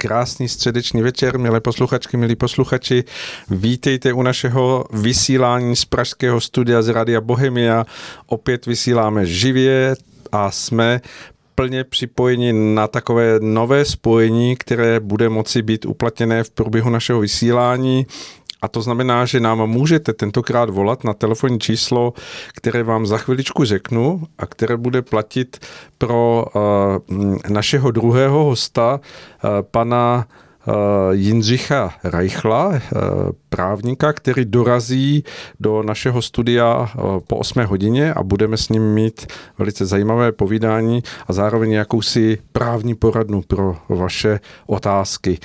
Krásný středeční večer, milé posluchačky, milí posluchači. Vítejte u našeho vysílání z Pražského studia z Radia Bohemia. Opět vysíláme živě a jsme plně připojeni na takové nové spojení, které bude moci být uplatněné v průběhu našeho vysílání. A to znamená, že nám můžete tentokrát volat na telefonní číslo, které vám za chviličku řeknu a které bude platit pro uh, našeho druhého hosta, uh, pana uh, Jindřicha Reichla, uh, právníka, který dorazí do našeho studia uh, po 8 hodině a budeme s ním mít velice zajímavé povídání a zároveň jakousi právní poradnu pro vaše otázky.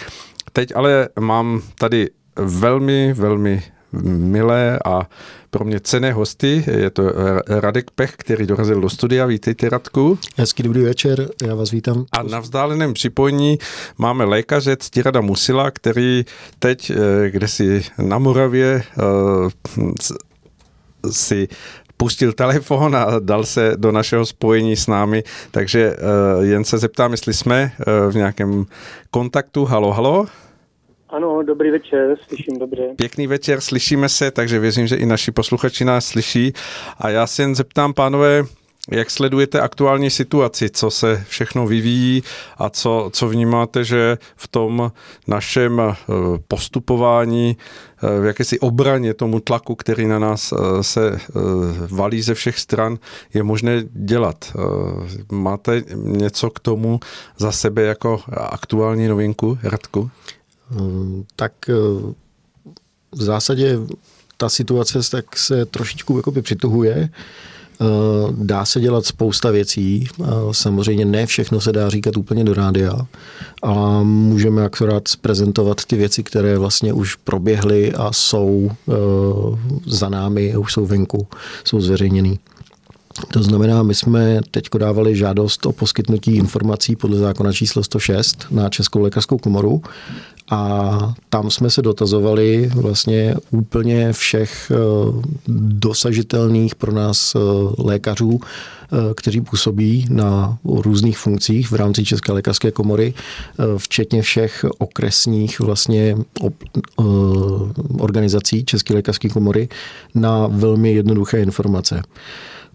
Teď ale mám tady velmi, velmi milé a pro mě cené hosty. Je to Radek Pech, který dorazil do studia. Vítejte, Radku. Hezký dobrý večer, já vás vítám. A na vzdáleném připojení máme lékaře Ctirada Musila, který teď, eh, kde si na Moravě eh, si pustil telefon a dal se do našeho spojení s námi, takže jen se zeptám, jestli jsme v nějakém kontaktu. Halo, halo. Ano, dobrý večer, slyším dobře. Pěkný večer, slyšíme se, takže věřím, že i naši posluchači nás slyší. A já se jen zeptám, pánové, jak sledujete aktuální situaci, co se všechno vyvíjí a co, co vnímáte, že v tom našem eh, postupování, eh, v jakési obraně tomu tlaku, který na nás eh, se valí ze všech stran, je možné dělat. Máte něco k tomu za sebe jako aktuální novinku, Radku? Ehm, tak eh, v zásadě ta situace tak se trošičku jakoby přituhuje. Eh, dá se dělat spousta věcí, samozřejmě ne všechno se dá říkat úplně do rádia a můžeme akorát prezentovat ty věci, které vlastně už proběhly a jsou eh, za námi, už jsou venku, jsou zveřejněný. To znamená, my jsme teď dávali žádost o poskytnutí informací podle zákona číslo 106 na Českou lékařskou komoru a tam jsme se dotazovali vlastně úplně všech eh, dosažitelných pro nás eh, lékařů, eh, kteří působí na různých funkcích v rámci České lékařské komory, včetně všech okresních vlastně organizací České lékařské komory na velmi jednoduché informace.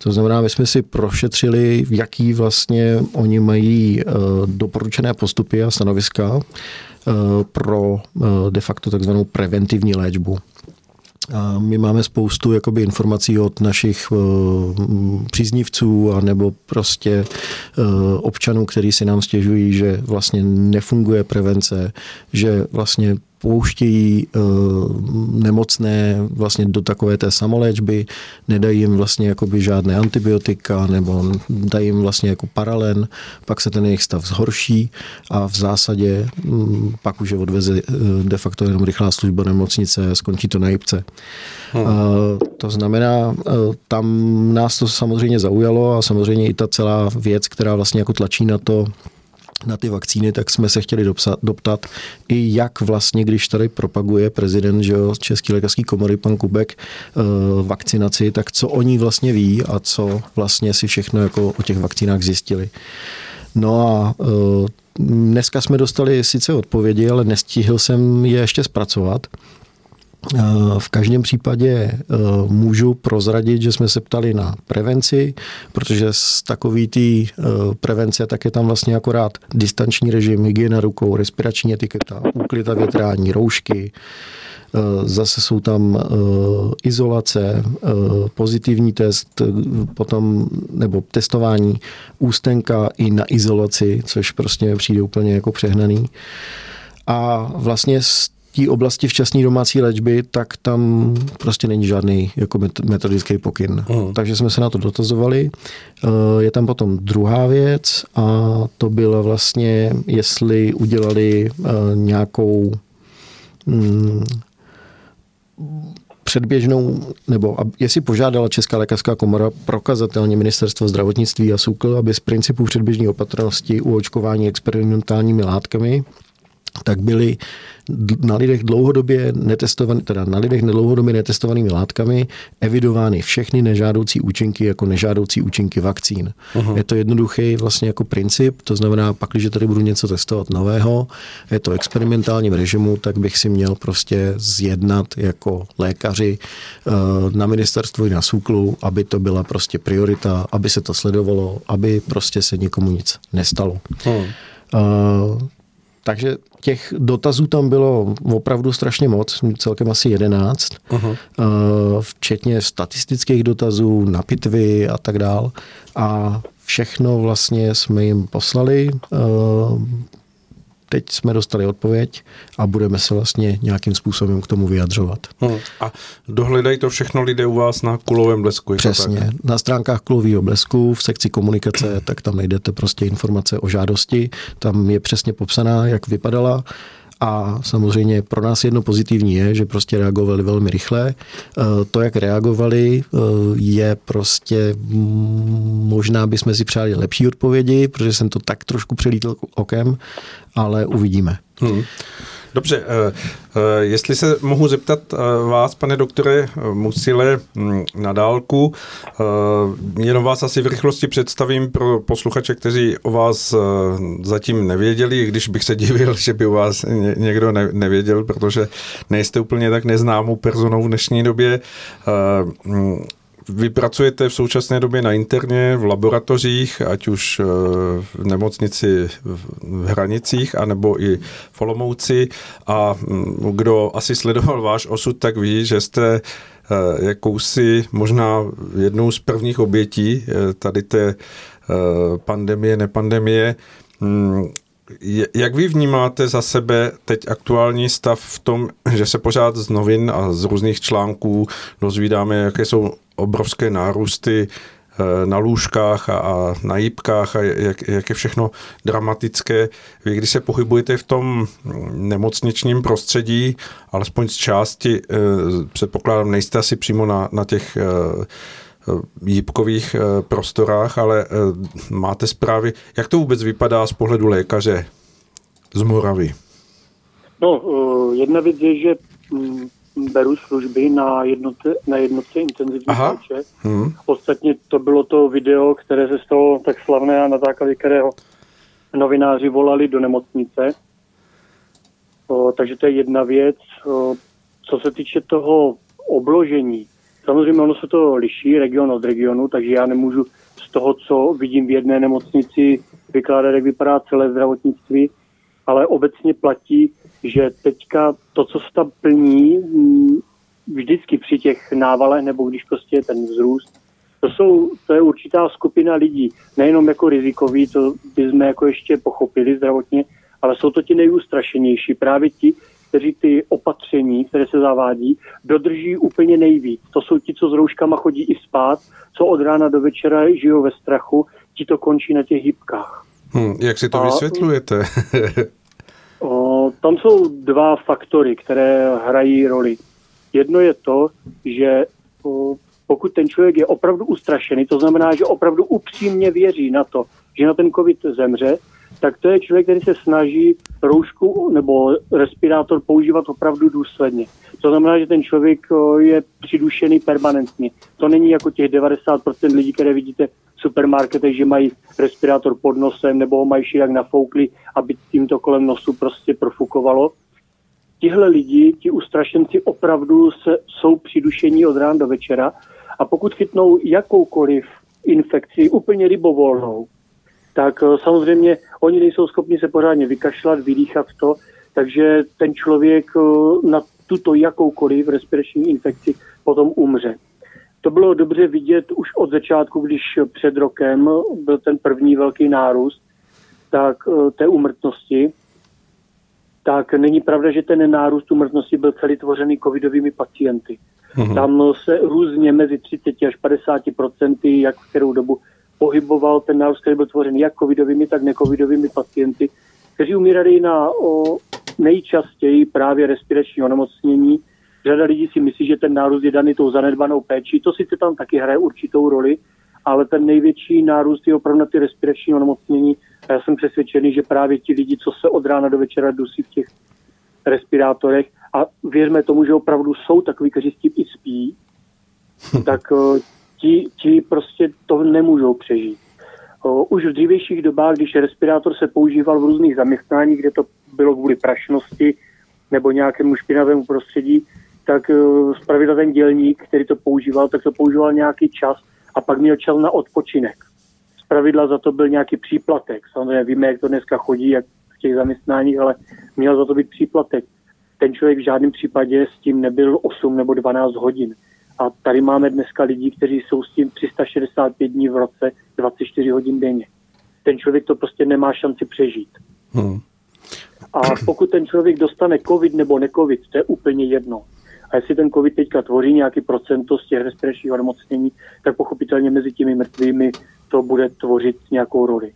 To znamená, my jsme si prošetřili, jaký vlastně oni mají doporučené postupy a stanoviska Eh, pro eh, de facto takzvanou preventivní léčbu. A my máme spoustu jakoby, informací od našich uh, příznivců a nebo prostě uh, občanů, kteří si nám stěžují, že vlastně nefunguje prevence, že vlastně pouštějí uh, nemocné vlastně do takové té samoléčby, nedají jim vlastně jakoby žádné antibiotika nebo dají jim vlastně jako paralen, pak se ten jejich stav zhorší a v zásadě um, pak už je odveze uh, de facto jenom rychlá služba nemocnice a skončí to na jipce. Hmm. Uh, to znamená, uh, tam nás to samozřejmě zaujalo a samozřejmě i ta celá věc, která vlastně jako tlačí na to, na ty vakcíny, tak jsme se chtěli dopsat, doptat i jak vlastně, když tady propaguje prezident že jo, České lékařské komory, pan Kubek, eh, vakcinaci, tak co oni vlastně ví a co vlastně si všechno jako o těch vakcínách zjistili. No a eh, dneska jsme dostali sice odpovědi, ale nestihl jsem je ještě zpracovat. V každém případě eh, můžu prozradit, že jsme se ptali na prevenci, protože z takový té eh, prevence tak je tam vlastně akorát distanční režim, hygiena rukou, respirační etiketa, úklid a větrání, roušky, eh, Zase jsou tam izolace, pozitivní test, potom, nebo testování ústenka i na izolaci, což prostě přijde úplně jako přehnaný. A vlastně z té oblasti včasné domácí léčby, tak tam prostě není žádný jako metodický pokyn. Hmm. Takže jsme se na to dotazovali. Eh, je tam potom druhá věc a to byla vlastně, jestli udělali eh, nějakou hmm, předběžnou, nebo jestli požádala Česká lékařská komora prokazatelně ministerstvo zdravotnictví a SUKL, aby z principu předběžné opatrnosti u očkování experimentálními látkami tak byly na lidech dlouhodobě netestovaný, teda na lidech dlouhodobě netestovanými látkami evidovány všechny nežádoucí účinky jako nežádoucí účinky vakcín. Uh-huh. Je to jednoduchý vlastně jako princip, to znamená, pak, když tady budu něco testovat nového, je to experimentálním režimu, tak bych si měl prostě zjednat jako lékaři eh, na ministerstvu i na SÚKLu, aby to byla prostě priorita, aby se to sledovalo, aby prostě se nikomu nic nestalo. Uh-huh. Uh, takže těch dotazů tam bylo opravdu strašně moc, celkem asi jedenáct, uh-huh. včetně statistických dotazů na pitvy a tak dál. A všechno vlastně jsme jim poslali. Teď jsme dostali odpověď a budeme se vlastně nějakým způsobem k tomu vyjadřovat. Hmm. A dohledají to všechno lidé u vás na kulovém blesku? Přesně. Tak? Na stránkách kulového blesku v sekci komunikace, tak tam najdete prostě informace o žádosti. Tam je přesně popsaná, jak vypadala a samozřejmě pro nás jedno pozitivní je, že prostě reagovali velmi rychle. E, to, jak reagovali, e, je prostě možná bychom si přáli lepší odpovědi, protože jsem to tak trošku přelítl okem, ale uvidíme. Hmm. Dobře, eh, eh, jestli se mohu zeptat eh, vás, pane doktore Musile, hm, na dálku, jenom vás asi v rychlosti představím pro posluchače, kteří o vás zatím nevěděli, když bych se divil, že by o vás někdo nevěděl, protože nejste úplně tak neznámou personou v dnešní době. Vy pracujete v současné době na interně, v laboratořích, ať už eh, v nemocnici v Hranicích, anebo i v Olomouci. A mm, kdo asi sledoval váš osud, tak ví, že jste eh, jakousi možná jednou z prvních obětí eh, tady té pandemie, nepandemie. Jak vy vnímáte za sebe teď aktuální stav v tom, že se pořád z novin a z různých článků dozvídáme, jaké jsou obrovské nárůsty eh, na lůžkách a, a na jípkách a jak, jak je všechno dramatické. Vy, když se pohybujete v tom nemocničním prostředí, alespoň z části, eh, předpokládám, nejste asi přímo na, na těch eh, jípkových prostorách, ale máte zprávy, jak to vůbec vypadá z pohledu lékaře z Moravy? No, jedna věc je, že mm, beru služby na jednotce, na jednotce intenzivní péče. Hmm. Ostatně to bylo to video, které se stalo tak slavné a na základě kterého novináři volali do nemocnice. O, takže to je jedna věc. O, co se týče toho obložení, samozřejmě ono se to liší region od regionu, takže já nemůžu z toho, co vidím v jedné nemocnici, vykládat, jak vypadá celé zdravotnictví, ale obecně platí, že teďka to, co se tam plní, mm, vždycky při těch návalech, nebo když prostě je ten vzrůst, to, jsou, to je určitá skupina lidí, nejenom jako rizikový, to bychom jako ještě pochopili zdravotně, ale jsou to ti nejústrašenější, právě ti, kteří ty opatření, které se zavádí, dodrží úplně nejvíc. To jsou ti, co s rouškama chodí i spát, co od rána do večera žijou ve strachu, ti to končí na těch hybkách. Hmm, jak si to A, vysvětlujete? O, tam jsou dva faktory, které hrají roli. Jedno je to, že o, pokud ten člověk je opravdu ustrašený, to znamená, že opravdu upřímně věří na to, že na ten covid zemře, tak to je člověk, který se snaží roušku nebo respirátor používat opravdu důsledně. To znamená, že ten člověk je přidušený permanentně. To není jako těch 90% lidí, které vidíte v supermarketech, že mají respirátor pod nosem nebo ho mají jak nafoukli, aby tímto kolem nosu prostě profukovalo. Tihle lidi, ti ustrašenci opravdu se, jsou přidušení od rána do večera a pokud chytnou jakoukoliv infekci, úplně rybovolnou, tak eh, samozřejmě oni nejsou schopni se pořádně vykašlat, vydýchat to, takže ten člověk eh, na tuto jakoukoliv respirační infekci potom umře. To bylo dobře vidět už od začátku, když před rokem byl ten první velký nárůst tak eh, té umrtnosti, tak není pravda, že ten nárůst umrtnosti byl celý tvořený covidovými pacienty. Mm-hmm. Tam se různě mezi 30 až 50 procenty, jak v kterou dobu pohyboval ten nárůst, který byl tvořen jak covidovými, tak necovidovými pacienty, kteří umírali na o, nejčastěji právě respirační onemocnění. Řada lidí si myslí, že ten nárůst je daný tou zanedbanou péčí. To sice tam taky hraje určitou roli, ale ten největší nárůst je opravdu na ty respirační onemocnění. A já jsem přesvědčený, že právě ti lidi, co se od rána do večera dusí v těch respirátorech a věřme tomu, že opravdu jsou takový, kteří s tím i spí, tak eh, ti, ti prostě to nemůžou přežít. Eh, už v dřívějších dobách, když respirátor se používal v různých zaměstnáních, kde to bylo kvůli prašnosti nebo nějakému špinavému prostředí, tak zpravidla ten dělník, který to používal, tak to používal nějaký čas a pak měl čas na odpočinek. Z pravidla za to byl nějaký příplatek. Samozřejmě víme, jak to dneska chodí, jak v těch zaměstnáních, ale měl za to být příplatek. Ten člověk v žádném případě s tím nebyl 8 nebo 12 hodin. A tady máme dneska lidi, kteří jsou s tím 365 dní v roce, 24 hodin denně. Ten člověk to prostě nemá šanci přežít. Hmm. A pokud ten člověk dostane covid nebo necovid, to je úplně jedno. A jestli ten COVID teďka tvoří nějaký procento z těch respiračních onemocnění, tak pochopitelně mezi těmi mrtvými to bude tvořit nějakou roli.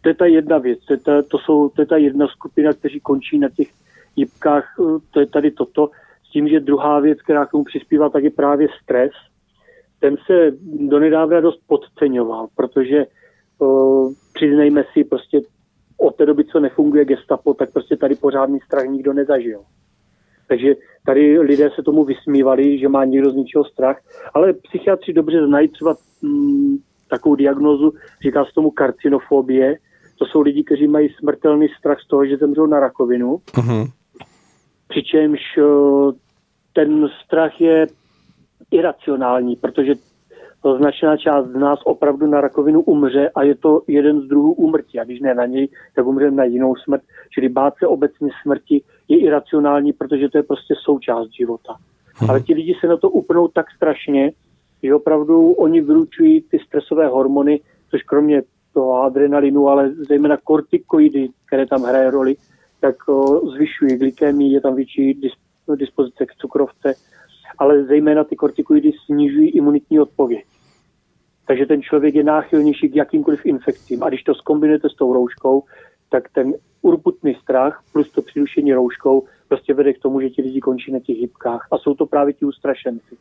To je ta jedna věc, to je ta, to jsou, to je ta jedna skupina, kteří končí na těch jibkách, eh, to je tady toto, tím, že druhá věc, která k tomu přispívá, tak je právě stres. Ten se donedávna dost podceňoval, protože uh, přiznejme si, prostě od té doby, co nefunguje gestapo, tak prostě tady pořádný strach nikdo nezažil. Takže tady lidé se tomu vysmívali, že má někdo z ničeho strach, ale psychiatři dobře znají třeba mm, takovou diagnózu, říká se tomu karcinofobie. To jsou lidi, kteří mají smrtelný strach z toho, že zemřou na rakovinu. Uh-huh. Přičemž eh, ten strach je iracionální, protože značná část z nás opravdu na rakovinu umře a je to jeden z druhů úmrtí. A když ne na něj, tak umře na jinou smrt. Čili bát se obecně smrti je iracionální, protože to je prostě součást života. Hmm. Ale ti lidi se na to upnou tak strašně, že opravdu oni vylučují ty stresové hormony, což kromě toho adrenalinu, ale zejména kortikoidy, které tam hraje roli, tak zvyšují glykémii, je tam větší dispozice k cukrovce, ale zejména ty kortikoidy snižují imunitní odpověď. Takže ten člověk je náchylnější k jakýmkoliv infekcím. A když to skombinujete s tou rouškou, tak ten urputný strach plus to přidušení rouškou prostě vede k tomu, že ti lidi končí na těch hybkách. A jsou to právě ti ustrašenci.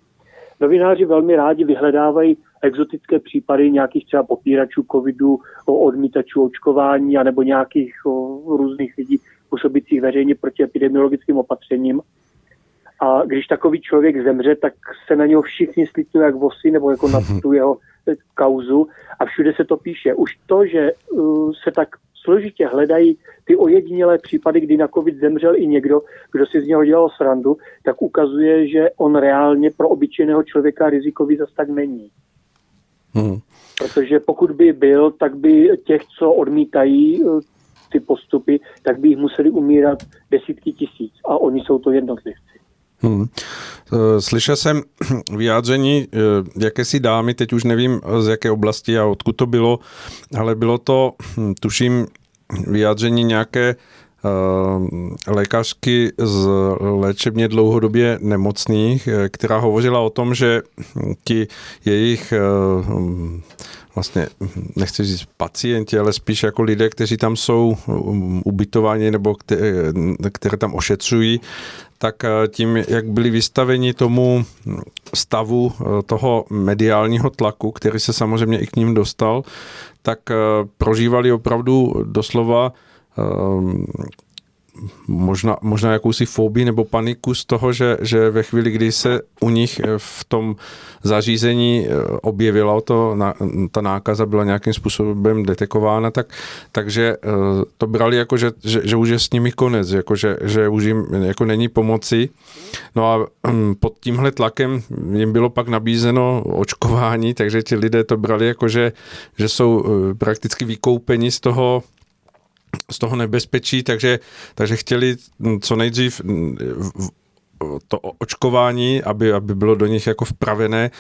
Novináři velmi rádi vyhledávají exotické případy nějakých třeba popíračů covidu, odmítačů očkování anebo nějakých o, různých lidí působících veřejně proti epidemiologickým opatřením. A když takový člověk zemře, tak se na něho všichni slitují jak vosy nebo jako na tu jeho kauzu a všude se to píše. Už to, že uh, se tak složitě hledají ty ojedinělé případy, kdy na covid zemřel i někdo, kdo si z něho dělal srandu, tak ukazuje, že on reálně pro obyčejného člověka rizikový zase tak není. Hmm. Protože pokud by byl, tak by těch, co odmítají uh, ty postupy, tak by jich museli umírat desítky tisíc a oni jsou to jednotlivci. Hmm. Eh, slyšel jsem vyjádření eh, jakési dámy, teď už nevím z jaké oblasti a odkud to bylo, ale bylo to, hm, tuším, vyjádření nějaké eh, lékařky z léčebně dlouhodobě nemocných, která hovořila o tom, že ti jejich hm, vlastně, nechci říct pacienti, ale spíš jako lidé, kteří tam jsou hm, ubytováni nebo které, které tam ošetřují, tak eh, tím, jak byli vystaveni tomu stavu eh, toho mediálního tlaku, který se samozřejmě i k ním dostal, tak eh, prožívali opravdu doslova možná, možná jakousi fobii nebo paniku z toho, že, že ve chvíli, kdy se u nich v tom zařízení objevila to, ta nákaza byla nějakým způsobem detekována, tak, takže to brali jako, že, že, že už je s nimi konec, jako že, že už jim jako není pomoci. No a hm, pod tímhle tlakem jim bylo pak nabízeno očkování, takže ti lidé to brali jako, že, že jsou prakticky vykoupeni z toho z toho nebezpečí, takže, takže chtěli co nejdřív to očkování, aby, aby bylo do nich jako vpravené.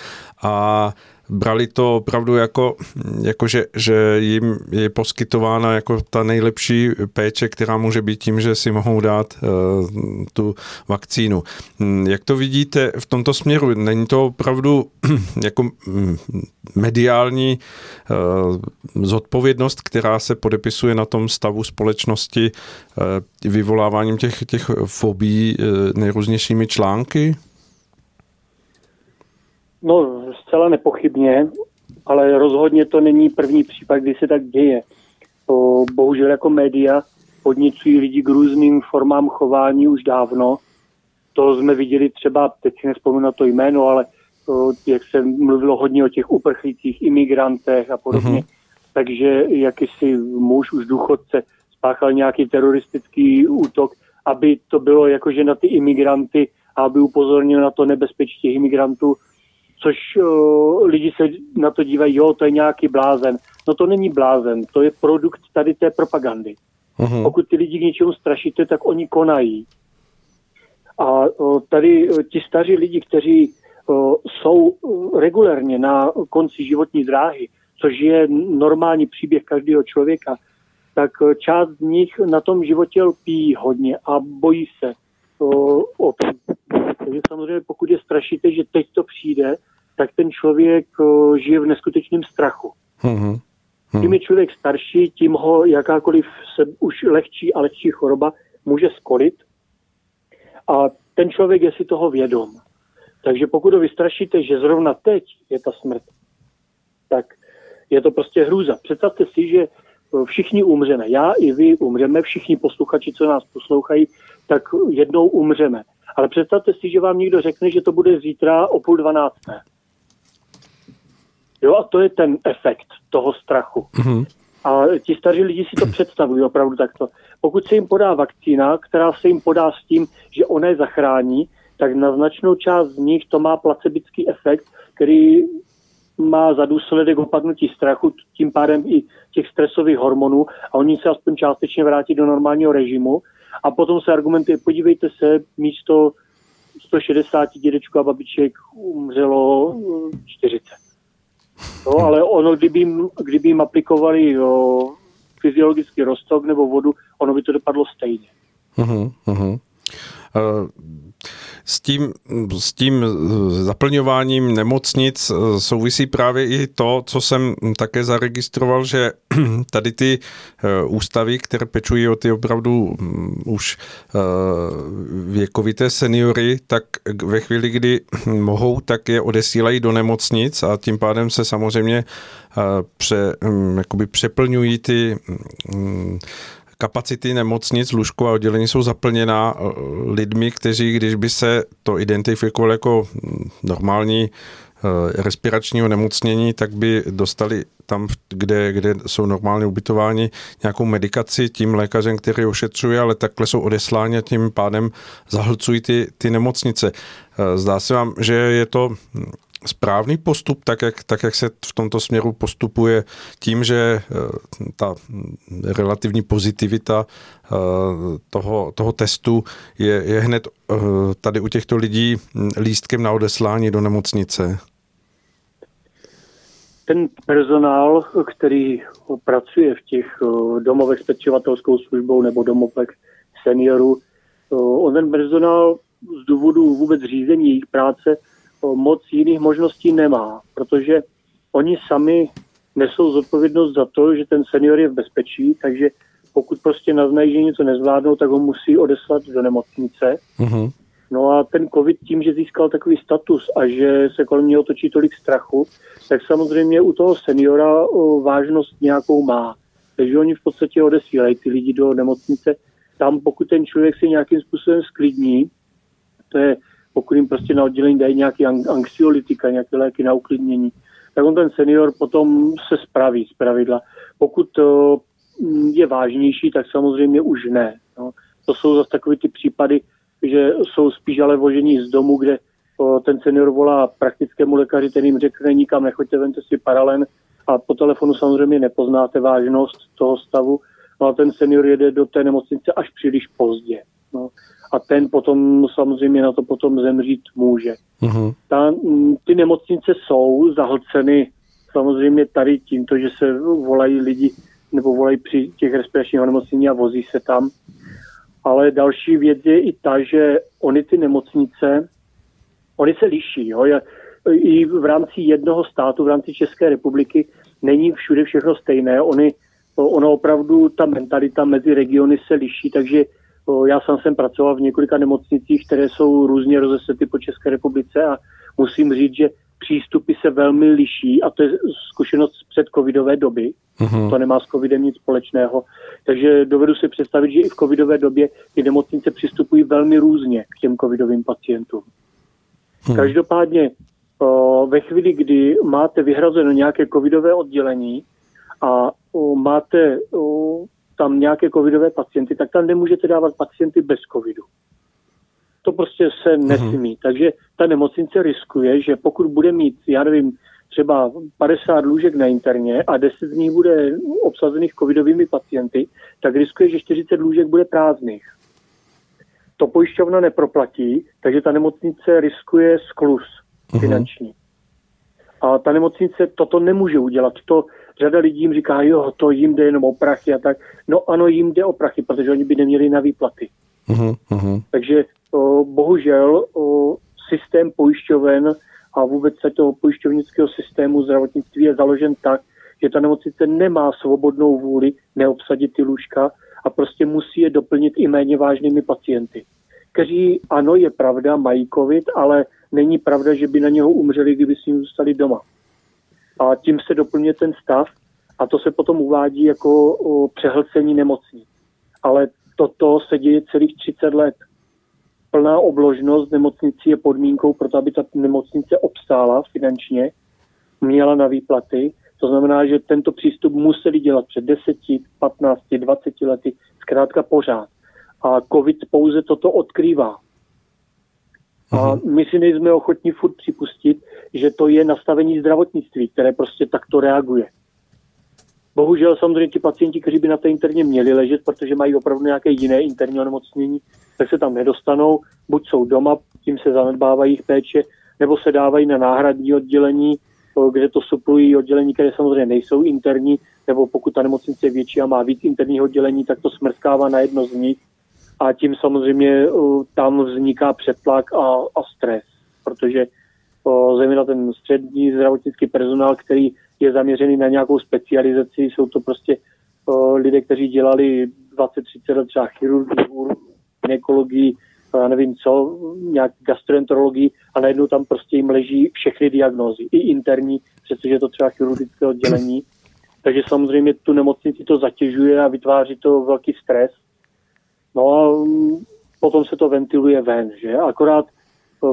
A brali to opravdu jako, jako že, že jim je poskytována jako ta nejlepší péče, která může být tím, že si mohou dát uh, tu vakcínu. Hm, jak to vidíte v tomto směru? Není to opravdu jako hm, mediální uh, zodpovědnost, která se podepisuje na tom stavu společnosti uh, vyvoláváním těch, těch fobí nejrůznějšími články? No, zcela nepochybně. ale rozhodně to není první případ, kdy se tak děje. O, bohužel jako média podnicují lidi k různým formám chování už dávno. To jsme viděli třeba, teď si nespomenu na to jméno, ale o, jak se mluvilo hodně o těch uprchlících, imigrantech a podobně. Mm-hmm. Takže jakýsi muž, už důchodce, spáchal nějaký teroristický útok, aby to bylo jakože na ty imigranty a aby upozornil na to nebezpečí těch imigrantů, což uh, lidi se na to dívají, jo, to je nějaký blázen. No to není blázen, to je produkt tady té propagandy. Uh-huh. Pokud ty lidi k něčemu strašíte, tak oni konají. A uh, tady uh, ti staří lidi, kteří uh, jsou regulérně na konci životní dráhy, což je normální příběh každého člověka, tak část z nich na tom životě lpí hodně a bojí se o takže samozřejmě pokud je strašíte, že teď to přijde, tak ten člověk uh, žije v neskutečném strachu. Mm-hmm. Tím je člověk starší, tím ho jakákoliv se už lehčí a lehčí choroba může skolit. A ten člověk je si toho vědom. Takže pokud ho vystrašíte, že zrovna teď je ta smrt, tak je to prostě hrůza. Představte si, že všichni umřeme. Já i vy umřeme, všichni posluchači, co nás poslouchají, tak jednou umřeme. Ale představte si, že vám někdo řekne, že to bude zítra o půl dvanácté. Jo, a to je ten efekt toho strachu. Mm-hmm. A ti staří lidi si to představují opravdu takto. Pokud se jim podá vakcína, která se jim podá s tím, že ona je zachrání, tak na značnou část z nich to má placebický efekt, který má za důsledek opadnutí strachu, tím pádem i těch stresových hormonů a oni se aspoň částečně vrátí do normálního režimu a potom se argumentuje, podívejte se, místo 160 dědečků a babiček umřelo 40. No, ale ono, kdyby jim, kdyby jim aplikovali jo, fyziologický roztok nebo vodu, ono by to dopadlo stejně. Uh-huh, uh-huh. Uh, s tím, s tím zaplňováním nemocnic eh, souvisí právě i to, co jsem také zaregistroval, že tady ty eh, ústavy, které pečují o ty opravdu mm, už eh, věkovité seniory, tak ve chvíli, kdy mohou, tak je odesílají do nemocnic a tím pádem se samozřejmě pře, mm, jakoby přeplňují ty mm, kapacity nemocnic, lůžku a oddělení jsou zaplněná eh, lidmi, kteří, když by se to identifikovalo jako normální eh, respiračního nemocnění, tak by dostali tam, kde, kde jsou normálně ubytováni, nějakou medikaci tím lékařem, který ošetřuje, ale takhle jsou odesláni a tím pádem zahlcují ty, ty nemocnice. Eh, zdá se vám, že je to správný postup, tak jak, tak jak se v tomto směru postupuje tím, že eh, ta relativní pozitivita eh, toho, toho testu je, je hned eh, tady u těchto lidí lístkem na odeslání do nemocnice? Ten personál, který pracuje v těch domovech s pečovatelskou službou nebo domovech seniorů, on ten personál z důvodu vůbec řízení jejich práce moc jiných možností nemá, protože oni sami nesou zodpovědnost za to, že ten senior je v bezpečí, takže pokud prostě naznají, že něco nezvládnou, tak ho musí odeslat do nemocnice. Uh-huh. No a ten covid tím, že získal takový status a že se kolem něho točí tolik strachu, tak samozřejmě u toho seniora o, vážnost nějakou má. Takže oni v podstatě odesílají ty lidi do nemocnice. Tam, pokud ten člověk se nějakým způsobem sklidní, to je pokud jim prostě na oddělení dají nějaký anxiolitika, nějaké léky na uklidnění, tak on ten senior potom se spraví z pravidla. Pokud mm, je vážnější, tak samozřejmě už ne. No. To jsou zase takové ty případy, že jsou spíš ale vožení z domu, kde o, ten senior volá praktickému lékaři, ten jim řekne nikam nechoďte, vente si paralen a po telefonu samozřejmě nepoznáte vážnost toho stavu, no a ten senior jede do té nemocnice až příliš pozdě. No a ten potom samozřejmě na to potom zemřít může. Uh-huh. Ta, ty nemocnice jsou zahlceny samozřejmě tady tímto, že se volají lidi nebo volají při těch respiračních nemocnění a vozí se tam. Ale další věc je i ta, že oni ty nemocnice, oni se liší. Jo? I v rámci jednoho státu, v rámci České republiky, není všude všechno stejné. Oni, ono opravdu, ta mentalita mezi regiony se liší, takže já sám jsem pracoval v několika nemocnicích, které jsou různě rozesety po České republice a musím říct, že přístupy se velmi liší a to je zkušenost z předcovidové doby. Uh-huh. To nemá s covidem nic společného. Takže dovedu si představit, že i v covidové době ty nemocnice přistupují velmi různě k těm covidovým pacientům. Hmm. Každopádně ve chvíli, kdy máte vyhrazeno nějaké covidové oddělení a máte tam nějaké covidové pacienty, tak tam nemůžete dávat pacienty bez covidu. To prostě se mhm. nesmí. Uh-huh. Takže ta nemocnice riskuje, že pokud bude mít, já nevím, třeba 50 lůžek na interně a 10 z nich bude obsazených covidovými pacienty, tak riskuje, že 40 lůžek bude prázdných. To pojišťovna neproplatí, takže ta nemocnice riskuje sklus uh-huh. finanční. A ta nemocnice toto nemůže udělat. To řada lidí jim říká, jo, to jim jde jenom o prachy a tak. No ano, jim jde o prachy, protože oni by neměli na výplaty. Uh-huh. Takže o, bohužel o, systém pojišťoven a vůbec se toho pojišťovnického systému zdravotnictví je založen tak, že ta nemocnice nemá svobodnou vůli neobsadit ty lůžka a prostě musí je doplnit i méně vážnými pacienty. Kteří, ano, je pravda, mají covid, ale není pravda, že by na něho umřeli, kdyby si ním zůstali doma. A tím se doplňuje ten stav a to se potom uvádí jako přehlcení nemocní. Ale toto se děje celých 30 let. Plná obložnost nemocnicí je podmínkou pro to, aby ta nemocnice obstála finančně, měla na výplaty. To znamená, že tento přístup museli dělat před 10, 15, 20 lety, zkrátka pořád. A COVID pouze toto odkrývá. A mhm. my si nejsme ochotní furt připustit, že to je nastavení zdravotnictví, které prostě takto reaguje. Bohužel samozřejmě ti pacienti, kteří by na té interně měli ležet, protože mají opravdu nějaké jiné interní onemocnění, tak se tam nedostanou, buď jsou doma, tím se zanedbávají jejich péče, nebo se dávají na náhradní oddělení, kde to suplují oddělení, které samozřejmě nejsou interní, nebo pokud ta nemocnice je větší a má víc interních oddělení, tak to smrskává na jedno z nich a tím samozřejmě tam vzniká přetlak a, a stres, protože zejména ten střední zdravotnický personál, který je zaměřený na nějakou specializaci, jsou to prostě lidé, kteří dělali 20-30 let třeba chirurgii, gynekologii, já nevím co, nějak gastroenterologii a najednou tam prostě jim leží všechny diagnózy, i interní, přestože je to třeba chirurgické oddělení. Takže samozřejmě tu nemocnici to zatěžuje a vytváří to velký stres. No a potom se to ventiluje ven, že? Akorát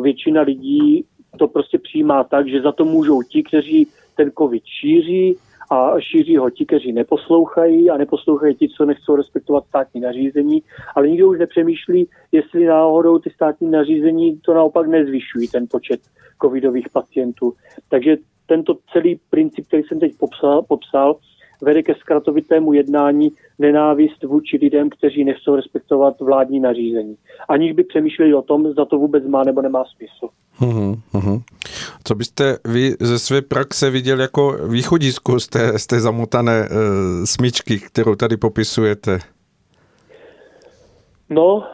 většina lidí to prostě přijímá tak, že za to můžou ti, kteří ten covid šíří a šíří ho ti, kteří neposlouchají a neposlouchají ti, co nechcou respektovat státní nařízení, ale nikdo už nepřemýšlí, jestli náhodou ty státní nařízení to naopak nezvyšují, ten počet covidových pacientů. Takže tento celý princip, který jsem teď popsal, popsal vede ke zkratovitému jednání nenávist vůči lidem, kteří nechcou respektovat vládní nařízení. Aniž by přemýšleli o tom, zda to vůbec má nebo nemá smysl. Uhum, uhum. Co byste vy ze své praxe viděl jako východisku z té, z té zamotané uh, smyčky, kterou tady popisujete? No,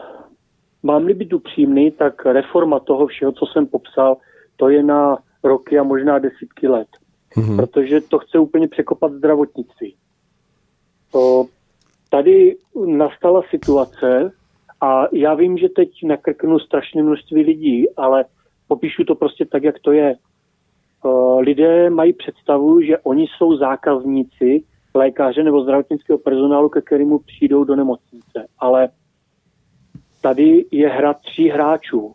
mám-li být upřímný, tak reforma toho všeho, co jsem popsal, to je na roky a možná desítky let. Uhum. Protože to chce úplně překopat zdravotnictví. To, tady nastala situace a já vím, že teď nakrknu strašné množství lidí, ale popíšu to prostě tak, jak to je. Lidé mají představu, že oni jsou zákazníci lékaře nebo zdravotnického personálu, ke kterému přijdou do nemocnice. Ale tady je hra tří hráčů.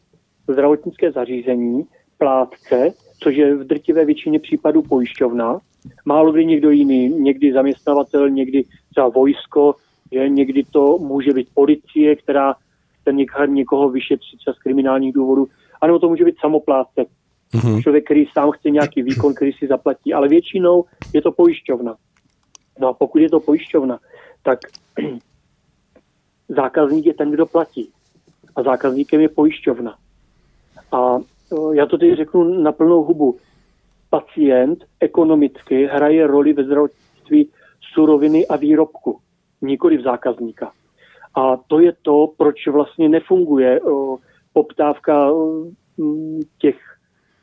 Zdravotnické zařízení, plátce, což je v drtivé většině případů pojišťovna, málo kdy někdo jiný, někdy zaměstnavatel, někdy třeba vojsko, že někdy to může být policie, která chce někoho vyšetřit z kriminálních důvodů, anebo to může být samoplátce. Mm-hmm. Člověk, který sám chce nějaký výkon, který si zaplatí, ale většinou je to pojišťovna. No a pokud je to pojišťovna, tak zákazník je ten, kdo platí. A zákazníkem je pojišťovna. A já to teď řeknu na plnou hubu. Pacient ekonomicky hraje roli ve zdravotnictví suroviny a výrobku, nikoli v zákazníka. A to je to, proč vlastně nefunguje poptávka těch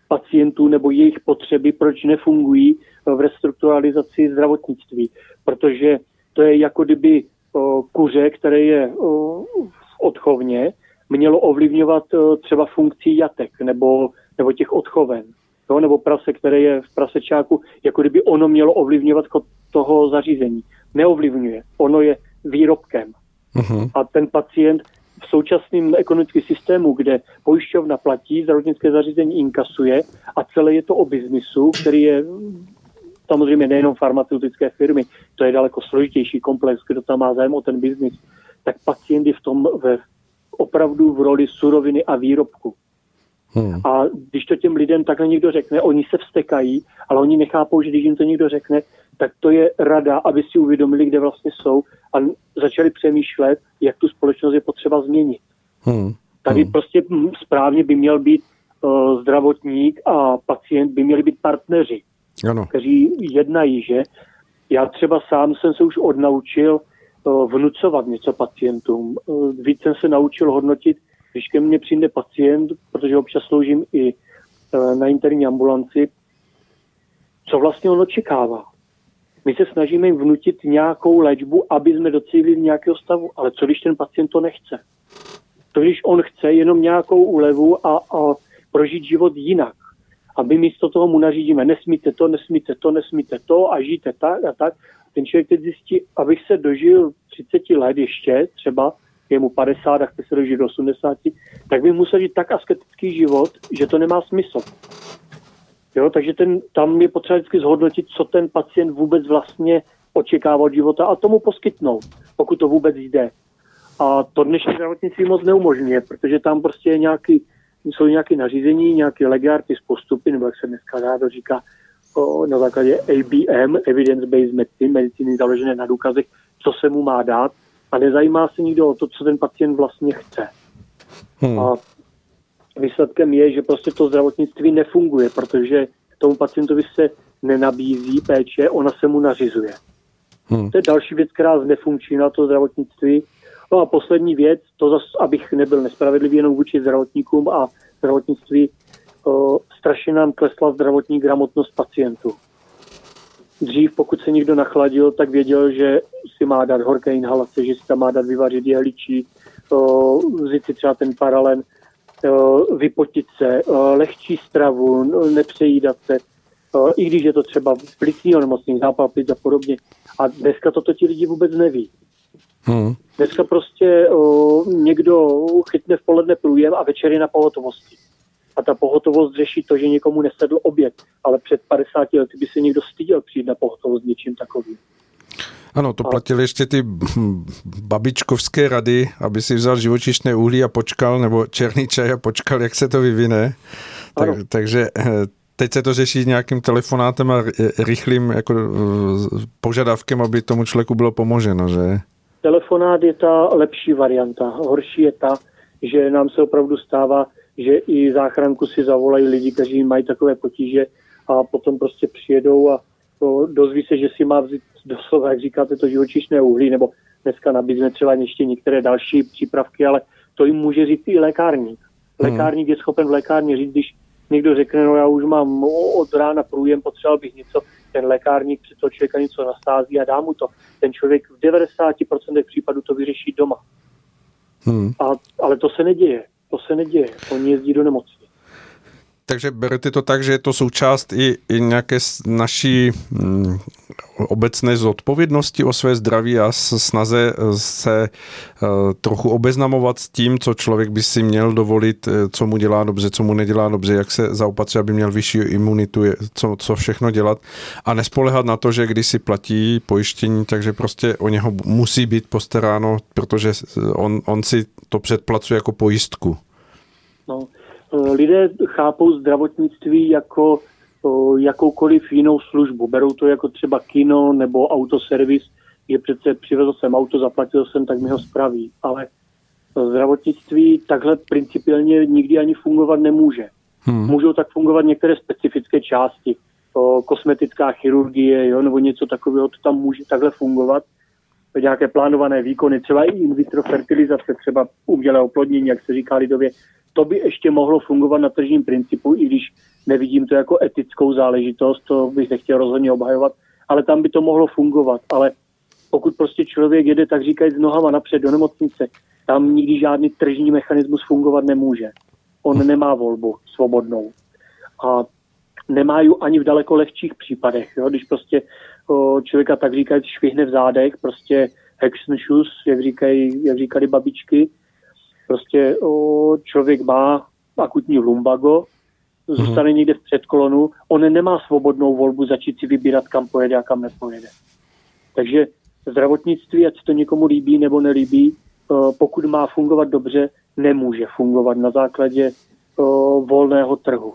pacientů nebo jejich potřeby, proč nefungují v restrukturalizaci zdravotnictví. Protože to je jako kdyby kuře, které je v odchovně, mělo ovlivňovat třeba funkcí jatek nebo, nebo těch odchoven. jo, nebo prase, které je v prasečáku, jako kdyby ono mělo ovlivňovat chod toho zařízení. Neovlivňuje. Ono je výrobkem. Uh-huh. A ten pacient v současném ekonomickém systému, kde pojišťovna platí, zdravotnické zařízení inkasuje a celé je to o biznisu, který je samozřejmě nejenom farmaceutické firmy, to je daleko složitější komplex, kdo tam má zájem o ten biznis, tak pacient je v tom ve, opravdu v roli suroviny a výrobku. Hmm. A když to těm lidem takhle někdo řekne, oni se vstekají, ale oni nechápou, že když jim to někdo řekne, tak to je rada, aby si uvědomili, kde vlastně jsou a začali přemýšlet, jak tu společnost je potřeba změnit. Hmm. Tady hmm. prostě správně by měl být uh, zdravotník a pacient by měli být partneři, ano. kteří jednají, že? Já třeba sám jsem se už odnaučil vnucovat něco pacientům. Uh, víc jsem se naučil hodnotit, když ke mně přijde pacient, protože občas sloužím i uh, na interní ambulanci, co vlastně on očekává. My se snažíme jim vnutit nějakou léčbu, aby jsme docílili nějakého stavu, ale co když ten pacient to nechce? To když on chce jenom nějakou úlevu a, a prožít život jinak. Aby místo toho mu nařídíme, nesmíte to, nesmíte to, nesmíte to a žijte tak a tak. Ten člověk teď zjistí, abych se dožil 30 let ještě, třeba je mu 50 a chce se dožít do 80, tak by musel žít tak asketický život, že to nemá smysl. Jo, takže ten, tam je potřeba vždycky zhodnotit, co ten pacient vůbec vlastně očekává od života a tomu poskytnout, pokud to vůbec jde. A to dnešní zdravotnictví moc neumožňuje, protože tam prostě je nějaký, jsou nějaké nařízení, nějaké legárty z postupy, nebo jak se dneska rádo říká, na základě ABM, Evidence-Based Medicine, medicíny založené na důkazech, co se mu má dát a nezajímá se nikdo o to, co ten pacient vlastně chce. Hmm. A výsledkem je, že prostě to zdravotnictví nefunguje, protože tomu pacientovi se nenabízí péče, ona se mu nařizuje. Hmm. To je další věc, která znefunkční na to zdravotnictví. No a poslední věc, to zase, abych nebyl nespravedlivý jenom vůči zdravotníkům a zdravotnictví, strašně nám klesla zdravotní gramotnost pacientů. Dřív, pokud se někdo nachladil, tak věděl, že si má dát horké inhalace, že si tam má dát vyvařit jehličí, vzít si třeba ten paralen, vypotit se, lehčí stravu, nepřejídat se, i když je to třeba plicní onemocnění, zápal plic a podobně. A dneska toto ti lidi vůbec neví. Hmm. Dneska prostě o, někdo chytne v poledne průjem a večer je na pohotovosti. A ta pohotovost řeší to, že někomu nesedl oběd, ale před 50 lety by se někdo styděl přijít na pohotovost s něčím takovým. Ano, to platily ještě ty babičkovské rady, aby si vzal živočišné uhlí a počkal, nebo černý čaj a počkal, jak se to vyvine. Tak, takže eh, teď se to řeší nějakým telefonátem a rychlým jako, eh, požadavkem, aby tomu člověku bylo pomoženo, že? Telefonát je ta lepší varianta. Horší je ta, že nám se opravdu stává, že i záchranku si zavolají lidi, kteří mají takové potíže a potom prostě přijedou a to dozví se, že si má vzít doslova, jak říkáte, to živočišné uhlí, nebo dneska nabízíme třeba ještě některé další přípravky, ale to jim může říct i lékárník. Hmm. Lékárník je schopen v lékárně říct, když někdo řekne, no já už mám od rána průjem, potřeboval bych něco, ten lékárník při toho člověka něco nastází a dá mu to. Ten člověk v 90% případů to vyřeší doma. Hmm. A, ale to se neděje. To se neděje. Oni jezdí do nemocnice. Takže berete to tak, že je to součást i, i nějaké naší mm, obecné zodpovědnosti o své zdraví a snaze eh, se uh, trochu obeznamovat s tím, co člověk by si měl dovolit, eh, co mu dělá dobře, co mu nedělá dobře, jak se zaopatřit, aby měl vyšší imunitu, co, co všechno dělat a nespolehat na to, že když si platí pojištění, takže prostě o něho musí být postaráno, protože on, on si to předplacuje jako pojistku. No, lidé chápou zdravotnictví jako jakoukoliv jinou službu. Berou to jako třeba kino nebo autoservis, je přece přivezl jsem auto, zaplatil jsem, tak mi ho spraví. Ale zdravotnictví takhle principiálně nikdy ani fungovat nemůže. Hmm. Můžou tak fungovat některé specifické části, o, kosmetická chirurgie jo, nebo něco takového, to tam může takhle fungovat. Nějaké plánované výkony, třeba i in vitro fertilizace, třeba umělé oplodnění, jak se říká lidově, to by ještě mohlo fungovat na tržním principu, i když nevidím to jako etickou záležitost, to bych nechtěl rozhodně obhajovat, ale tam by to mohlo fungovat. Ale pokud prostě člověk jede, tak říkají s nohama napřed do nemocnice, tam nikdy žádný tržní mechanismus fungovat nemůže. On nemá volbu svobodnou. A nemá ju ani v daleko lehčích případech. Jo? Když prostě o, člověka tak říkají švihne v zádech, prostě shoes, jak, říkají, jak říkali babičky, prostě o, člověk má akutní lumbago, zůstane mm-hmm. někde v předkolonu, on nemá svobodnou volbu začít si vybírat, kam pojede a kam nepojede. Takže zdravotnictví, ať se to někomu líbí nebo nelíbí, pokud má fungovat dobře, nemůže fungovat na základě volného trhu.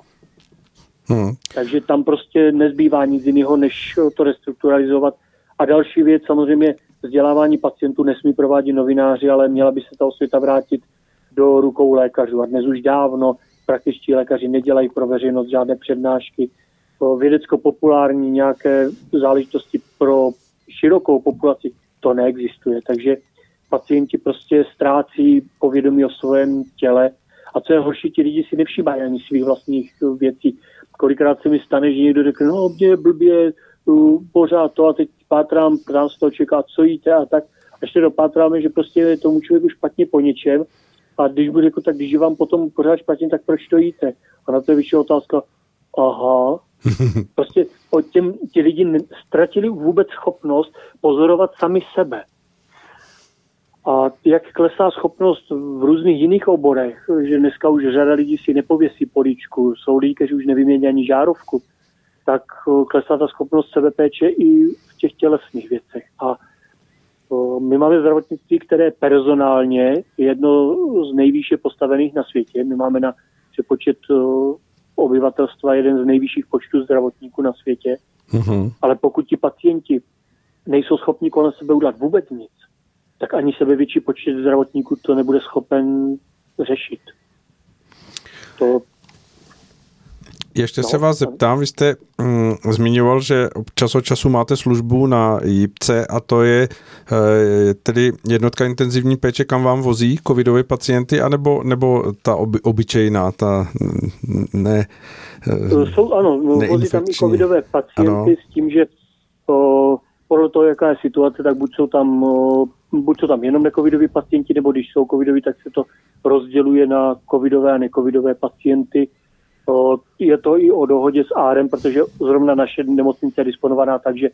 Hmm. Takže tam prostě nezbývá nic jiného, než to restrukturalizovat. A další věc, samozřejmě vzdělávání pacientů nesmí provádět novináři, ale měla by se ta osvěta vrátit do rukou lékařů. A dnes už dávno praktičtí lékaři nedělají pro veřejnost žádné přednášky. Vědecko-populární nějaké záležitosti pro širokou populaci to neexistuje. Takže pacienti prostě ztrácí povědomí o svém těle a co je horší, ti lidi si nevšímají ani svých vlastních věcí. Kolikrát se mi stane, že někdo řekne, no mě blbě, pořád to a teď pátrám, ptám z toho čeká, co jíte a tak. A ještě dopátráme, že prostě je tomu člověku špatně po něčem a když bude jako tak, když vám potom pořád špatně, tak proč to jíte? A na to je vyšší otázka, aha, prostě o těm, ti lidi ztratili vůbec schopnost pozorovat sami sebe. A jak klesá schopnost v různých jiných oborech, že dneska už řada lidí si nepověsí políčku, jsou lidi, kteří už nevymění ani žárovku, tak eh, klesá ta schopnost sebepéče i v těch tělesných věcech. A my máme zdravotnictví, které personálně je jedno z nejvýše postavených na světě. My máme na přepočet obyvatelstva jeden z nejvyšších počtů zdravotníků na světě. Mm-hmm. Ale pokud ti pacienti nejsou schopni kolem sebe udělat vůbec nic, tak ani sebevětší počet zdravotníků to nebude schopen řešit. To, ještě no, se vás zeptám, vy jste mm, zmiňoval, že čas od času máte službu na JIPce a to je e, tedy jednotka intenzivní péče, kam vám vozí covidové pacienty, anebo nebo ta oby, obyčejná, ta ne... E, Jsou, ano, vozí tam i covidové pacienty ano. s tím, že o, podle toho, jaká je situace, tak buď jsou tam, buď jsou tam jenom necovidoví pacienti, nebo když jsou covidoví, tak se to rozděluje na covidové a necovidové pacienty. Je to i o dohodě s ARem, protože zrovna naše nemocnice je disponovaná tak, že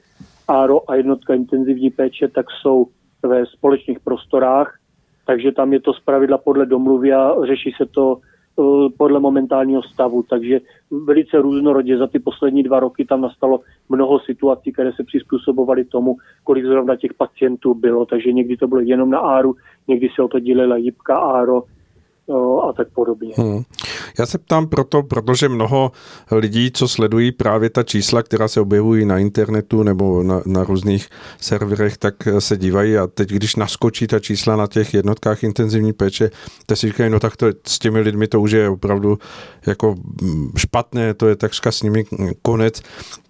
ARO a jednotka intenzivní péče tak jsou ve společných prostorách, takže tam je to zpravidla podle domluvy a řeší se to Eh, podle momentálního stavu. Takže velice různorodě za ty poslední dva roky tam nastalo mnoho situací, které se přizpůsobovaly tomu, kolik zrovna těch pacientů bylo. Takže někdy to bylo jenom na áru, někdy se o to dílela jipka áro, a tak podobně. Hmm. Já se ptám proto, protože mnoho lidí, co sledují právě ta čísla, která se objevují na internetu nebo na, na různých serverech, tak se dívají a teď, když naskočí ta čísla na těch jednotkách intenzivní péče, tak si říkají, no tak to, s těmi lidmi to už je opravdu jako špatné, to je takřka s nimi konec.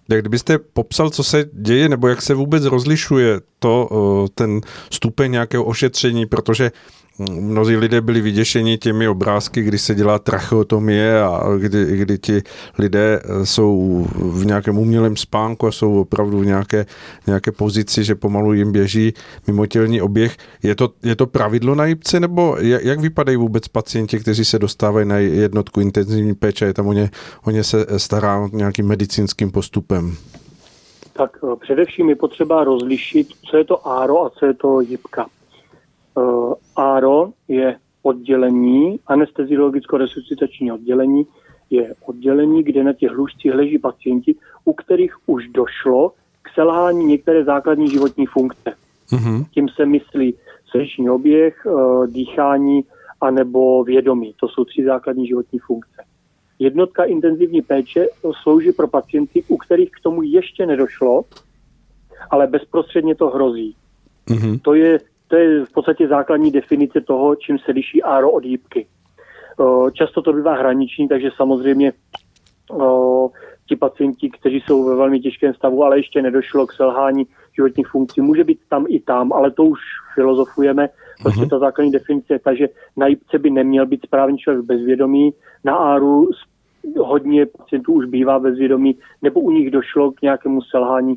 Jak kdybyste popsal, co se děje, nebo jak se vůbec rozlišuje to, ten stupeň nějakého ošetření, protože mnozí lidé byli vyděšeni těmi obrázky, kdy se dělá tracheotomie a kdy, kdy ti lidé jsou v nějakém umělém spánku a jsou opravdu v nějaké, nějaké pozici, že pomalu jim běží mimotělní oběh. Je to, je to pravidlo na jipce, nebo jak, jak vypadají vůbec pacienti, kteří se dostávají na jednotku intenzivní péče? Je tam o ně, o ně se stará nějakým medicínským postupem? Tak eh, především je potřeba rozlišit, co je to áro a co je to jipka. ARO je oddělení, anesteziologicko-resuscitační oddělení, je oddělení, kde na těch lůžcích leží pacienti, u kterých už došlo k selhání některé základní životní funkce. Mm-hmm. Tím se myslí srdeční oběh, eh, dýchání anebo vědomí. To jsou tři základní životní funkce. Jednotka intenzivní péče slouží pro pacienty, u kterých k tomu ještě nedošlo, ale bezprostředně to hrozí. Mm-hmm. To je to je v podstatě základní definice toho, čím se liší áro od jípky. Často to bývá hraniční, takže samozřejmě ti pacienti, kteří jsou ve velmi těžkém stavu, ale ještě nedošlo k selhání životních funkcí, může být tam i tam, ale to už filozofujeme. Prostě uh-huh. ta základní definice je ta, že na jípce by neměl být správný člověk bezvědomí, na áru hodně pacientů už bývá bezvědomí, nebo u nich došlo k nějakému selhání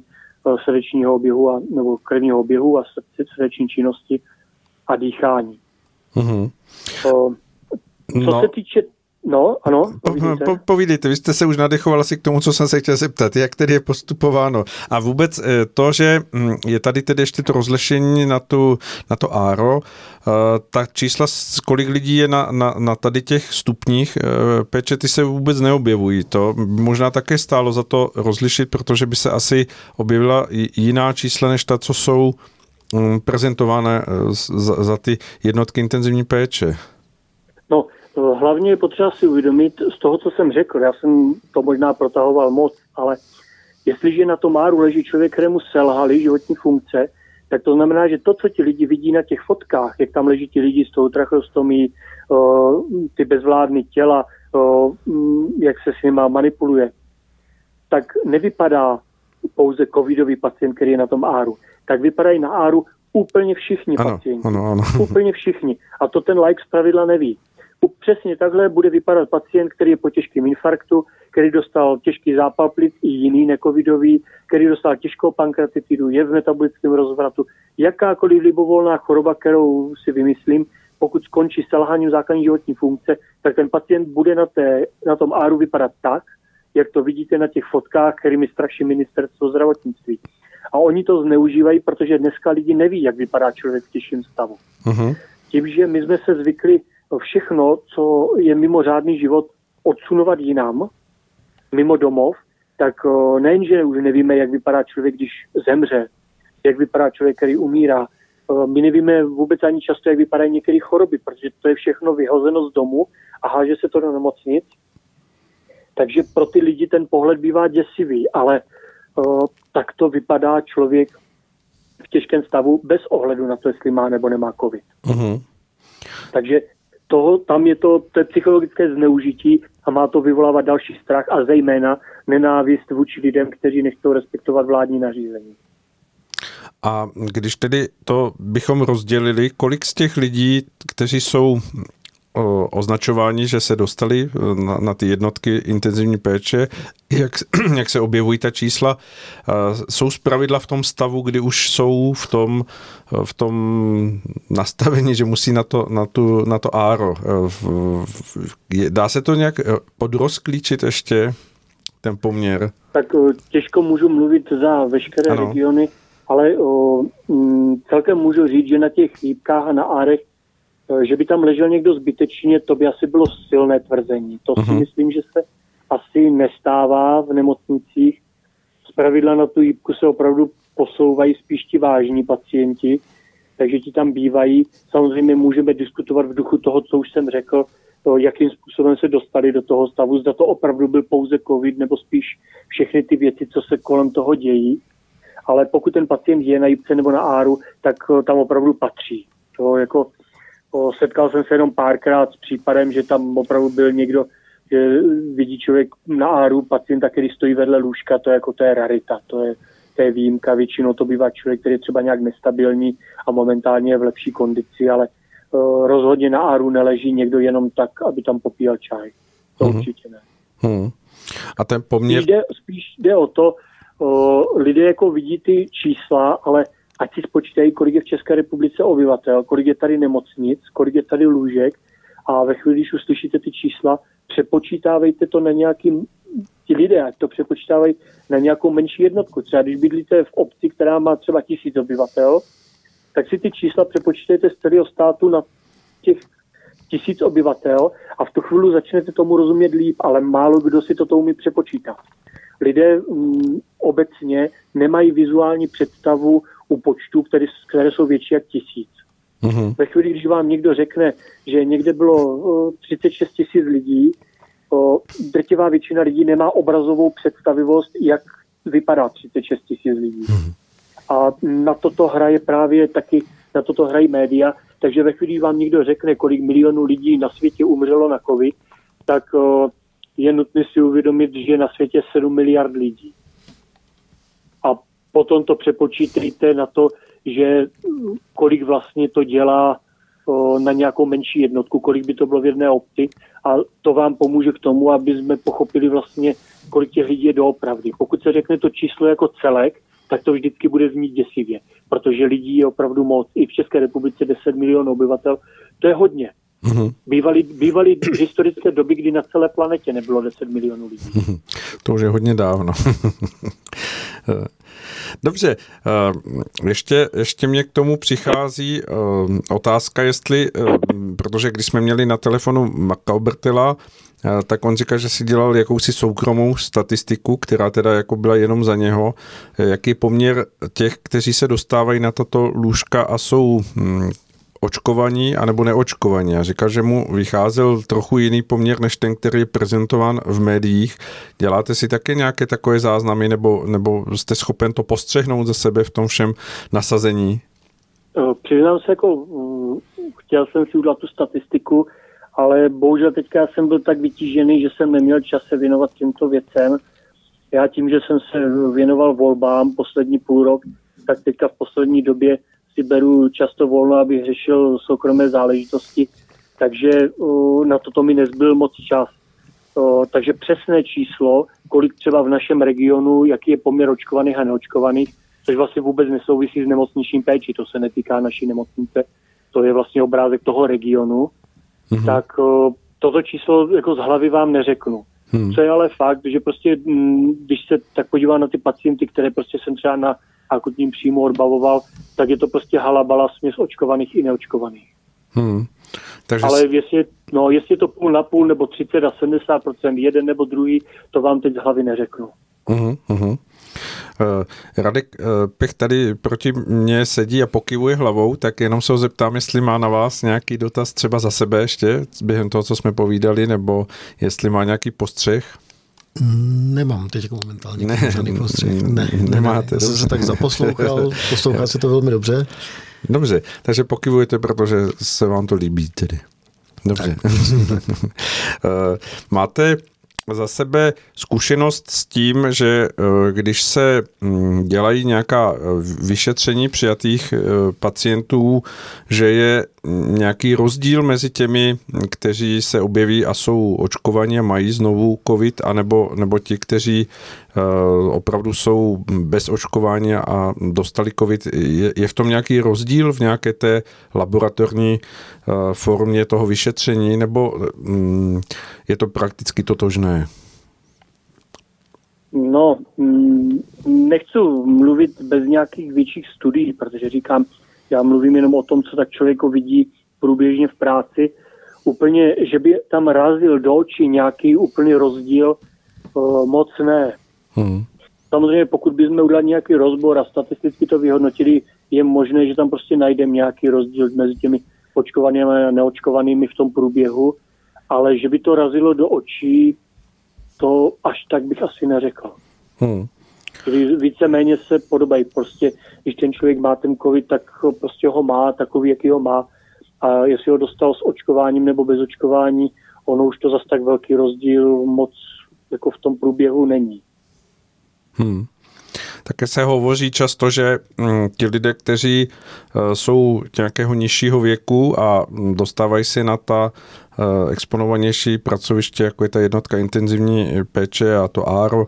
srdečního oběhu a, nebo krevního oběhu a srdeční činnosti a dýchání. Mm-hmm. Co no. se týče No, ano, povídejte. Po, povídejte, vy jste se už nadechoval asi k tomu, co jsem se chtěl zeptat, jak tedy je postupováno. A vůbec eh, to, že hm, je tady tedy ještě to rozlešení na, tu, na to ARO, eh, ta čísla, kolik lidí je na, na, na tady těch stupních eh, péče, ty se vůbec neobjevují. To možná také stálo za to rozlišit, protože by se asi objevila jiná čísla, než ta, co jsou hm, prezentované za, za ty jednotky intenzivní péče. No, hlavně je potřeba si uvědomit z toho, co jsem řekl. Já jsem to možná protahoval moc, ale jestliže na tom máru leží člověk, kterému selhaly životní funkce, tak to znamená, že to, co ti lidi vidí na těch fotkách, jak tam leží ti lidi s tou trachostomí, ty bezvládné těla, jak se s nima manipuluje, tak nevypadá pouze covidový pacient, který je na tom áru. Tak vypadají na áru úplně všichni ano, pacienti. Ano, ano. Úplně všichni. A to ten like pravidla neví. Přesně takhle bude vypadat pacient, který je po těžkém infarktu, který dostal těžký zápal plic i jiný necovidový, který dostal těžkou pankreatitidu, je v metabolickém rozvratu. Jakákoliv libovolná choroba, kterou si vymyslím, pokud skončí selháním základní životní funkce, tak ten pacient bude na, té, na tom áru vypadat tak, jak to vidíte na těch fotkách, kterými straší ministerstvo zdravotnictví. A oni to zneužívají, protože dneska lidi neví, jak vypadá člověk v těžším stavu. Uh-huh. Tím, že my jsme se zvykli všechno, co je mimořádný život, odsunovat jinam, mimo domov, tak nejenže už nevíme, jak vypadá člověk, když zemře, jak vypadá člověk, který umírá. My nevíme vůbec ani často, jak vypadají některé choroby, protože to je všechno vyhozeno z domu a háže se to do nemocnic. Takže pro ty lidi ten pohled bývá děsivý, ale tak to vypadá člověk v těžkém stavu bez ohledu na to, jestli má nebo nemá covid. Uh-huh. Takže toho, tam je to, to je psychologické zneužití a má to vyvolávat další strach a zejména nenávist vůči lidem, kteří nechtějí respektovat vládní nařízení. A když tedy to bychom rozdělili, kolik z těch lidí, kteří jsou označování, že se dostali e, na, na ty jednotky intenzivní péče, jak, jak se objevují ta čísla, jsou zpravidla v tom stavu, kdy už jsou v tom, e, v tom nastavení, že musí na to, na tu, na to áro. E, dá se to nějak podrozklíčit ještě, ten poměr? Tak těžko můžu mluvit za veškeré ano. regiony, ale o, m, celkem můžu říct, že na těch lípkách a na árech že by tam ležel někdo zbytečně, to by asi bylo silné tvrzení. To uh-huh. si mhm. myslím, že se asi nestává v nemocnicích. Z pravidla na tu jípku se opravdu posouvají spíš ti vážní pacienti, takže ti tam bývají. Samozřejmě můžeme diskutovat v duchu toho, co už jsem řekl, to, jakým způsobem se dostali do toho stavu, zda to opravdu byl pouze covid, nebo spíš všechny ty věci, co se kolem toho dějí. Ale pokud ten pacient je na jípce nebo na áru, tak eh, tam opravdu patří. To jako setkal jsem se jenom párkrát s případem, že tam opravdu byl někdo, že vidí člověk na áru pacienta, který stojí vedle lůžka, to je jako to je rarita, to je, to je výjimka, většinou to bývá člověk, který je třeba nějak nestabilní a momentálně je v lepší kondici, ale uh, rozhodně na áru neleží někdo jenom tak, aby tam popíjel čaj. To hmm. určitě ne. Hmm. A ten poměr... Spíš jde, spíš jde o to, uh, lidé jako vidí ty čísla, ale ať si spočítají, kolik je v České republice obyvatel, kolik je tady nemocnic, kolik je tady lůžek a ve chvíli, když uslyšíte ty čísla, přepočítávejte to na nějaký, ti lidé, ať to přepočítávají na nějakou menší jednotku. Třeba když bydlíte v obci, která má třeba tisíc obyvatel, tak si ty čísla přepočítejte z celého státu na těch tisíc obyvatel a v tu chvíli začnete tomu rozumět líp, ale málo kdo si to umí přepočítat. Lidé mm, obecně nemají vizuální představu u počtů, které, které jsou větší jak tisíc. Mm-hmm. Ve chvíli, když vám někdo řekne, že někde bylo 36 tisíc lidí, drtivá většina lidí nemá obrazovou představivost, jak vypadá 36 tisíc lidí. Mm-hmm. A na toto hraje právě taky, na toto hrají média, takže ve chvíli, když vám někdo řekne, kolik milionů lidí na světě umřelo na COVID, tak je nutné si uvědomit, že na světě 7 miliard lidí potom to přepočítejte na to, že kolik vlastně to dělá na nějakou menší jednotku, kolik by to bylo v jedné obci a to vám pomůže k tomu, aby jsme pochopili vlastně, kolik těch lidí je doopravdy. Pokud se řekne to číslo jako celek, tak to vždycky bude znít děsivě, protože lidí je opravdu moc. I v České republice 10 milionů obyvatel, to je hodně. Mm-hmm. Bývaly, bývaly historické doby, kdy na celé planetě nebylo 10 milionů lidí. Mm-hmm. To už je hodně dávno. Dobře, eh, ještě, ještě mě k tomu přichází eh, otázka, jestli, eh, protože když jsme měli na telefonu Makaubertila, tak on říká, že si dělal jakousi soukromou statistiku, která teda jako byla jenom za něho. Jaký poměr těch, kteří se dostávají na tato lůžka a jsou hm, očkovaní anebo neočkovaní. A říká, že mu vycházel trochu jiný poměr než ten, který je prezentován v médiích. Děláte si také nějaké takové záznamy nebo, nebo jste schopen to postřehnout ze sebe v tom všem nasazení? Přiznám se, jako mm, chtěl jsem si udělat tu statistiku, ale bohužel teďka jsem byl tak vytížený, že jsem neměl čas se věnovat těmto věcem. Já tím, že jsem se věnoval volbám poslední půl rok, tak teďka v poslední době si beru často volno, abych řešil soukromé záležitosti, takže na toto mi nezbyl moc čas. Takže přesné číslo, kolik třeba v našem regionu, jaký je poměr očkovaných a neočkovaných, což vlastně vůbec nesouvisí s nemocničním péči, to se netýká naší nemocnice, to je vlastně obrázek toho regionu, mm-hmm. tak toto číslo jako z hlavy vám neřeknu. Hmm. Co je ale fakt, že prostě, když se tak podívám na ty pacienty, které prostě jsem třeba na akutním příjmu odbavoval, tak je to prostě halabala směs očkovaných i neočkovaných. Hmm. Takže... Ale jestli, no, jestli je to půl na půl, nebo 30 a 70% jeden nebo druhý, to vám teď z hlavy neřeknu. Uh-huh, uh-huh. Uh, Radek uh, Pech tady proti mně sedí a pokivuje hlavou, tak jenom se ho zeptám, jestli má na vás nějaký dotaz třeba za sebe ještě během toho, co jsme povídali, nebo jestli má nějaký postřeh. Nemám teď momentálně ne, žádný postřeh. Ne, nemáte. Ne, ne. Já jsem se tak zaposlouchal, poslouchá se to velmi dobře. Dobře, takže pokivujete, protože se vám to líbí tedy. Dobře. Tak, tak. Eh, máte za sebe zkušenost s tím, že eh, když se mm, dělají nějaká eh, vyšetření přijatých eh, pacientů, že je nějaký rozdíl mezi těmi, kteří se objeví a jsou očkovaní a mají znovu covid, anebo, nebo ti, kteří opravdu jsou bez očkování a dostali covid. Je, je v tom nějaký rozdíl v nějaké té laboratorní formě toho vyšetření, nebo mm, je to prakticky totožné? No, mm, nechci mluvit bez nějakých větších studií, protože říkám, já mluvím jenom o tom, co tak člověk vidí průběžně v práci. Úplně, že by tam razil do očí nějaký úplný rozdíl, uh, moc ne. Hmm. Samozřejmě, pokud bychom udělali nějaký rozbor a statisticky to vyhodnotili, je možné, že tam prostě najdeme nějaký rozdíl mezi těmi očkovanými a neočkovanými v tom průběhu, ale že by to razilo do očí, to až tak bych asi neřekl. Hmm. Víceméně se podobají. Prostě, když ten člověk má ten covid, tak prostě ho má takový, jaký ho má. A jestli ho dostal s očkováním nebo bez očkování, ono už to zase tak velký rozdíl moc jako v tom průběhu není. Hmm. Také se hovoří často, že mm, ti lidé, kteří e, jsou nějakého nižšího věku a dostávají se na ta e, exponovanější pracoviště, jako je ta jednotka intenzivní péče a to ARO,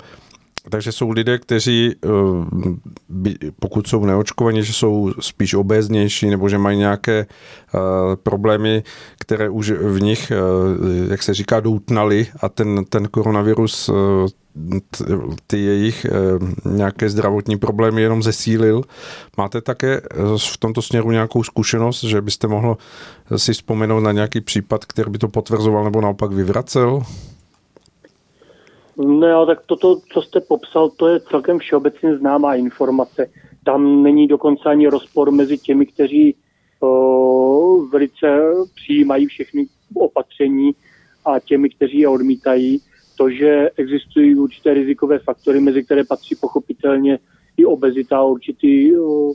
takže jsou lidé, kteří, e, pokud jsou neočkovaní, že jsou spíš obéznější nebo že mají nějaké problémy, které už v nich, jak se říká, doutnali a ten, ten koronavirus ty jejich eh, nějaké zdravotní problémy jenom zesílil. Máte také eh, v tomto směru nějakou zkušenost, že byste mohl si vzpomenout na nějaký případ, který by to potvrzoval nebo naopak vyvracel? No, tak toto, co jste popsal, to je celkem všeobecně známá informace. Tam není dokonce ani rozpor mezi těmi, kteří o, velice přijímají všechny opatření a těmi, kteří je odmítají to, že existují určité rizikové faktory, mezi které patří pochopitelně i obezita, určitý uh,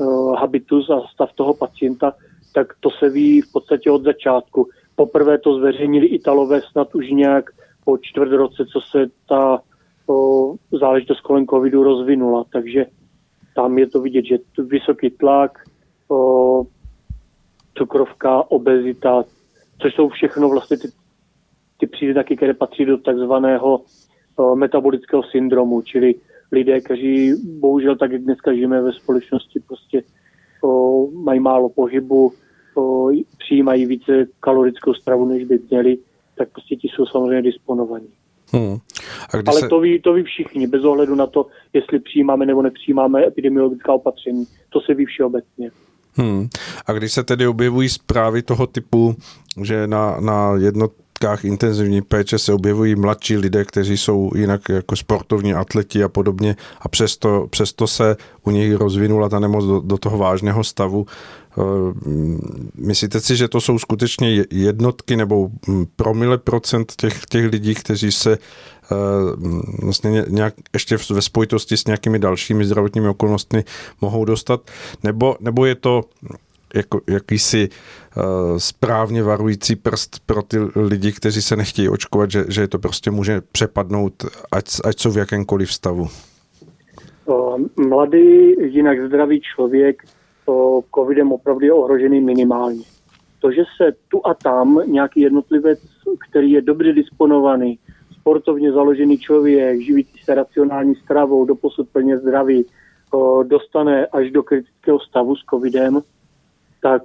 uh, habitus a stav toho pacienta, tak to se ví v podstatě od začátku. Poprvé to zveřejnili Italové snad už nějak po čtvrt roce, co se ta uh, záležitost kolem covidu rozvinula. Takže tam je to vidět, že vysoký tlak, uh, cukrovka, obezita, což jsou všechno vlastně ty ty příznaky, které patří do takzvaného eh, metabolického syndromu, čili lidé, kteří bohužel tak, jak dneska žijeme ve společnosti, prostě o, mají málo pohybu, o, přijímají více kalorickou stravu, než by měli, tak prostě ti jsou samozřejmě disponovaní. Hmm. A když Ale se... to, ví, to ví všichni, bez ohledu na to, jestli přijímáme nebo nepřijímáme epidemiologická opatření. To se ví všeobecně. Hmm. A když se tedy objevují zprávy toho typu, že na, na jednotkách intenzivní péče se objevují mladší lidé, kteří jsou jinak jako sportovní atleti a podobně a přesto, přesto se u nich rozvinula ta nemoc do, do toho vážného stavu, myslíte si, že to jsou skutečně jednotky nebo hm, promile procent těch, těch lidí, kteří se eh, vlastně nějak ještě ve spojitosti s nějakými dalšími zdravotními okolnostmi mohou dostat, nebo, nebo je to jako, jakýsi uh, správně varující prst pro ty lidi, kteří se nechtějí očkovat, že, že to prostě může přepadnout, ať, ať jsou v jakémkoliv stavu? Mladý, jinak zdravý člověk to covidem opravdu je ohrožený minimálně. To, že se tu a tam nějaký jednotlivec, který je dobře disponovaný, sportovně založený člověk, živící se racionální stravou, doposud plně zdravý, dostane až do kritického stavu s covidem, tak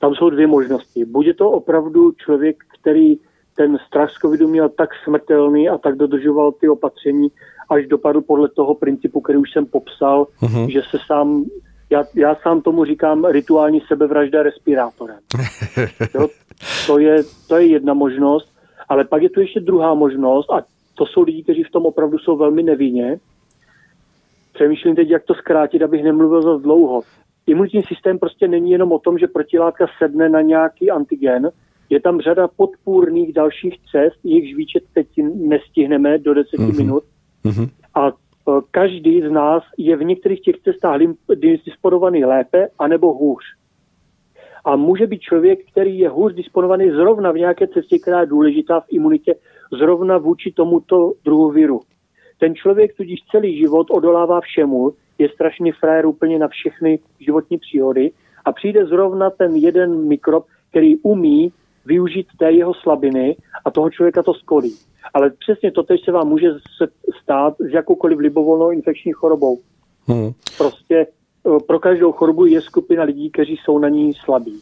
tam jsou dvě možnosti. Bude to opravdu člověk, který ten strach z covidu měl tak smrtelný a tak dodržoval ty opatření, až dopadl podle toho principu, který už jsem popsal, uh-huh. že se sám já, já sám tomu říkám rituální sebevražda respirátorem. Jo, to, je, to je jedna možnost, ale pak je tu ještě druhá možnost a to jsou lidi, kteří v tom opravdu jsou velmi nevinně. Přemýšlím teď, jak to zkrátit, abych nemluvil za dlouho. Imunitní systém prostě není jenom o tom, že protilátka sedne na nějaký antigen, je tam řada podpůrných dalších cest, jejichž výčet teď nestihneme do 10 mm-hmm. minut. Mm-hmm. Eh, každý z nás je v některých těch cestách disponovaný lépe anebo hůř. A může být člověk, který je hůř disponovaný zrovna v nějaké cestě, která je důležitá v imunitě, zrovna vůči tomuto druhu viru. Ten člověk tudíž celý život odolává všemu, je strašný frajer úplně na všechny životní příhody a přijde zrovna ten jeden mikrob, který umí využít té jeho slabiny a toho člověka to skolí. Ale přesně to teď se vám může stát s jakoukoliv libovolnou infekční chorobou. Hmm. Prostě eh, pro každou chorobu je skupina lidí, kteří jsou na ní slabí.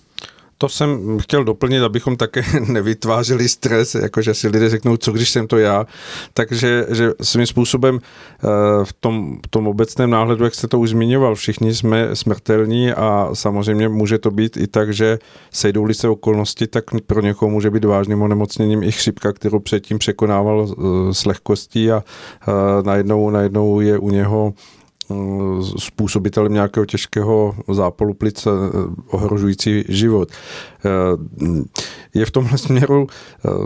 To jsem chtěl doplnit, abychom také nevytvářeli stres, jakože si lidé řeknou, co když jsem to já. Takže že svým způsobem eh, v tom, v tom obecném náhledu, jak jste to už zmiňoval, všichni jsme smrtelní a samozřejmě může to být i tak, že sejdou se okolnosti, tak pro někoho může být vážným onemocněním i chřipka, kterou předtím překonával eh, s lehkostí a eh, najednou, najednou je u něho způsobitelem nějakého těžkého zápalu plic eh, ohrožující život. Eh, je v tomhle směru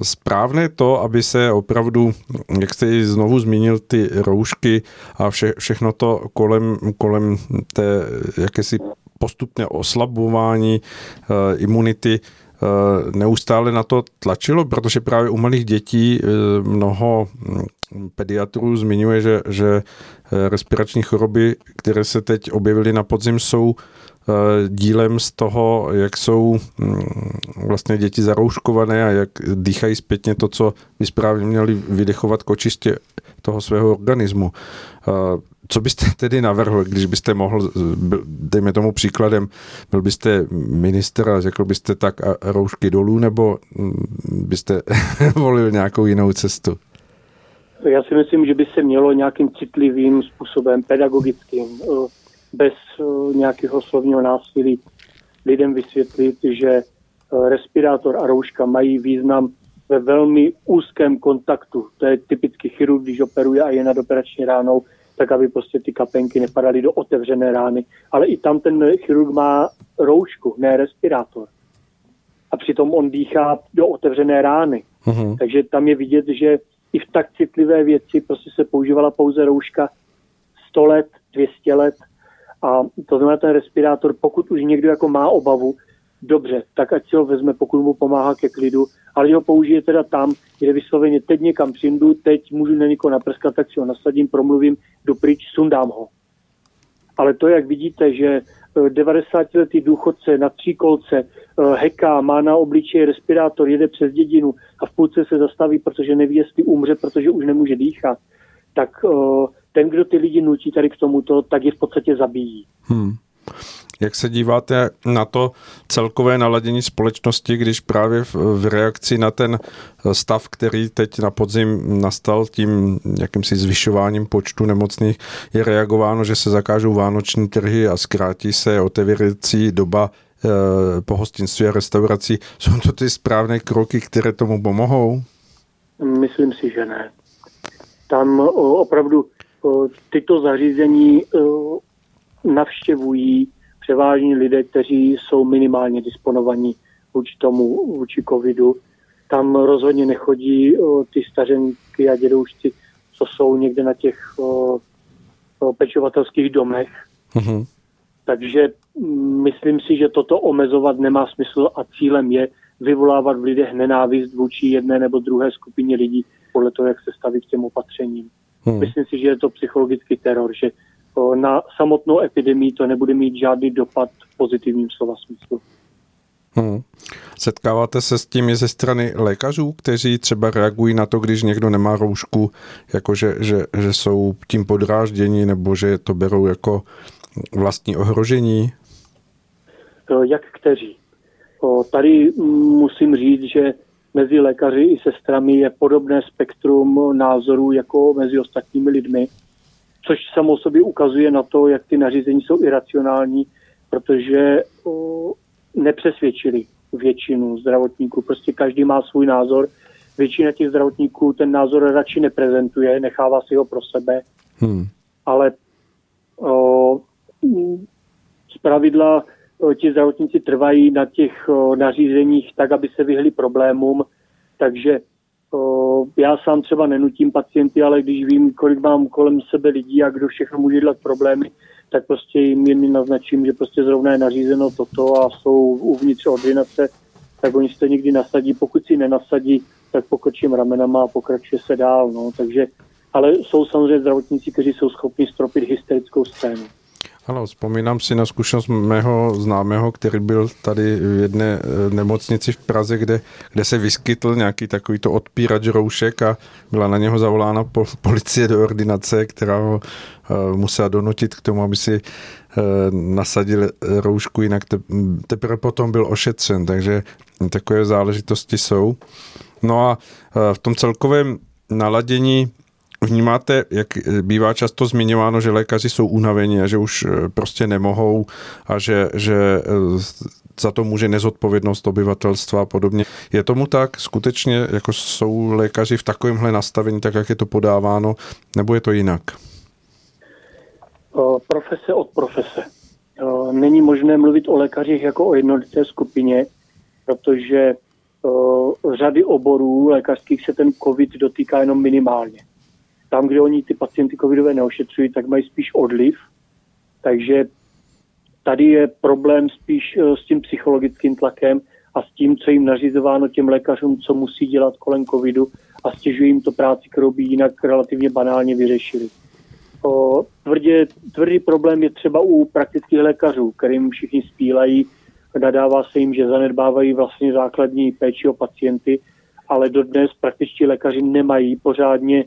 správné to, aby se opravdu, jak jste znovu zmínil, ty roušky a vše, všechno to kolem, kolem té jakési postupné oslabování imunity neustále na to tlačilo, protože právě u malých dětí mnoho hm, pediatrů zmiňuje, že, že Eh, respirační choroby, které se teď objevily na podzim, jsou eh, dílem z toho, jak jsou mm, vlastně děti zarouškované a jak dýchají zpětně to, co by správně měli vydechovat k očistě toho svého organismu. Eh, co byste tedy navrhl, když byste mohl, dejme tomu příkladem, byl byste minister a řekl byste tak a roušky dolů, nebo mm, byste volil nějakou jinou cestu? Já si myslím, že by se mělo nějakým citlivým způsobem, pedagogickým, eh, bez eh, nějakého slovního násilí lidem vysvětlit, že eh, respirátor a rouška mají význam ve velmi úzkém kontaktu. To je typicky chirurg, když operuje a je nad operační ránou, tak aby prostě ty kapenky nepadaly do otevřené rány. Ale i tam ten chirurg má roušku, ne respirátor. A přitom on dýchá do otevřené rány. Uh-huh. Takže tam je vidět, že i v tak citlivé věci prostě se používala pouze rouška 100 let, 200 let a to znamená ten respirátor, pokud už někdo jako má obavu, dobře, tak ať si ho vezme, pokud mu pomáhá ke klidu, ale ho použije teda tam, kde vysloveně teď někam přijdu, teď můžu na někoho naprskat, tak si ho nasadím, promluvím, jdu pryč, sundám ho. Ale to, jak vidíte, že 90-letý důchodce na kolce eh, heká, má na obličeji respirátor, jede přes dědinu a v půlce se zastaví, protože neví, jestli umře, protože už nemůže dýchat, tak eh, ten, kdo ty lidi nutí tady k tomuto, tak je v podstatě zabíjí. Hmm. Jak se díváte na to celkové naladění společnosti, když právě v, v reakci na ten stav, který teď na podzim nastal tím jakýmsi zvyšováním počtu nemocných, je reagováno, že se zakážou vánoční trhy a zkrátí se otevírací doba eh, pohostinství a restaurací. Jsou to ty správné kroky, které tomu pomohou? Myslím si, že ne. Tam opravdu tyto zařízení navštěvují převážně lidé, kteří jsou minimálně disponovaní vůči tomu, vůči covidu. Tam rozhodně nechodí ty stařenky a dědoušci, co jsou někde na těch pečovatelských domech. Mm-hmm. Takže mm, myslím si, že toto omezovat nemá smysl a cílem je vyvolávat v lidech nenávist vůči jedné nebo druhé skupině lidí podle toho, jak se staví k těm opatřením. Hmm. Myslím si, že je to psychologický teror, že na samotnou epidemii to nebude mít žádný dopad v pozitivním slova smyslu. Hmm. Setkáváte se s tím i ze strany lékařů, kteří třeba reagují na to, když někdo nemá roušku, jako že, že, že jsou tím podráždění nebo že to berou jako vlastní ohrožení? Jak kteří? Tady musím říct, že mezi lékaři i sestrami je podobné spektrum názorů jako mezi ostatními lidmi, což samo sobě ukazuje na to, jak ty nařízení jsou iracionální, protože nepřesvědčili většinu zdravotníků. Prostě každý má svůj názor. Většina těch zdravotníků ten názor radši neprezentuje, nechává si ho pro sebe. Hmm. Ale o, z pravidla ti zdravotníci trvají na těch nařízeních tak, aby se vyhli problémům, takže já sám třeba nenutím pacienty, ale když vím, kolik mám kolem sebe lidí a kdo všechno může dělat problémy, tak prostě jim jen naznačím, že prostě zrovna je nařízeno toto a jsou uvnitř ordinace, tak oni to někdy nasadí. Pokud si nenasadí, tak pokrčím ramenama a pokračuje se dál. No. Takže, ale jsou samozřejmě zdravotníci, kteří jsou schopni stropit hysterickou scénu. Ano, vzpomínám si na zkušenost mého známého, který byl tady v jedné eh, nemocnici v Praze, kde, kde se vyskytl nějaký takovýto odpírač roušek a byla na něho zavolána po, policie do ordinace, která ho uh, musela donutit k tomu, aby si uh, nasadil roušku, jinak te, teprve potom byl ošetřen, takže takové záležitosti jsou. No a uh, v tom celkovém naladění Vnímáte, jak bývá často zmiňováno, že lékaři jsou unavení a že už eh, prostě nemohou a že, že eh, za to může nezodpovědnost obyvatelstva a podobně. Je tomu tak? Skutečně jako jsou lékaři v takovémhle nastavení, tak jak je to podáváno, nebo je to jinak? Profese od profese. Není možné mluvit o lékařích jako o jednoduché skupině, protože řady oborů lékařských se ten COVID dotýká jenom minimálně. Tam, kde oni ty pacienty covidové neošetřují, tak mají spíš odliv. Takže tady je problém spíš eh, s tím psychologickým tlakem a s tím, co jim nařizováno těm lékařům, co musí dělat kolem covidu a stěžují jim to práci, kterou by jinak relativně banálně vyřešili. O, tvrdě, tvrdý problém je třeba u praktických lékařů, kterým všichni spílají, nadává se jim, že zanedbávají vlastně základní péči o pacienty, ale dodnes praktičtí lékaři nemají pořádně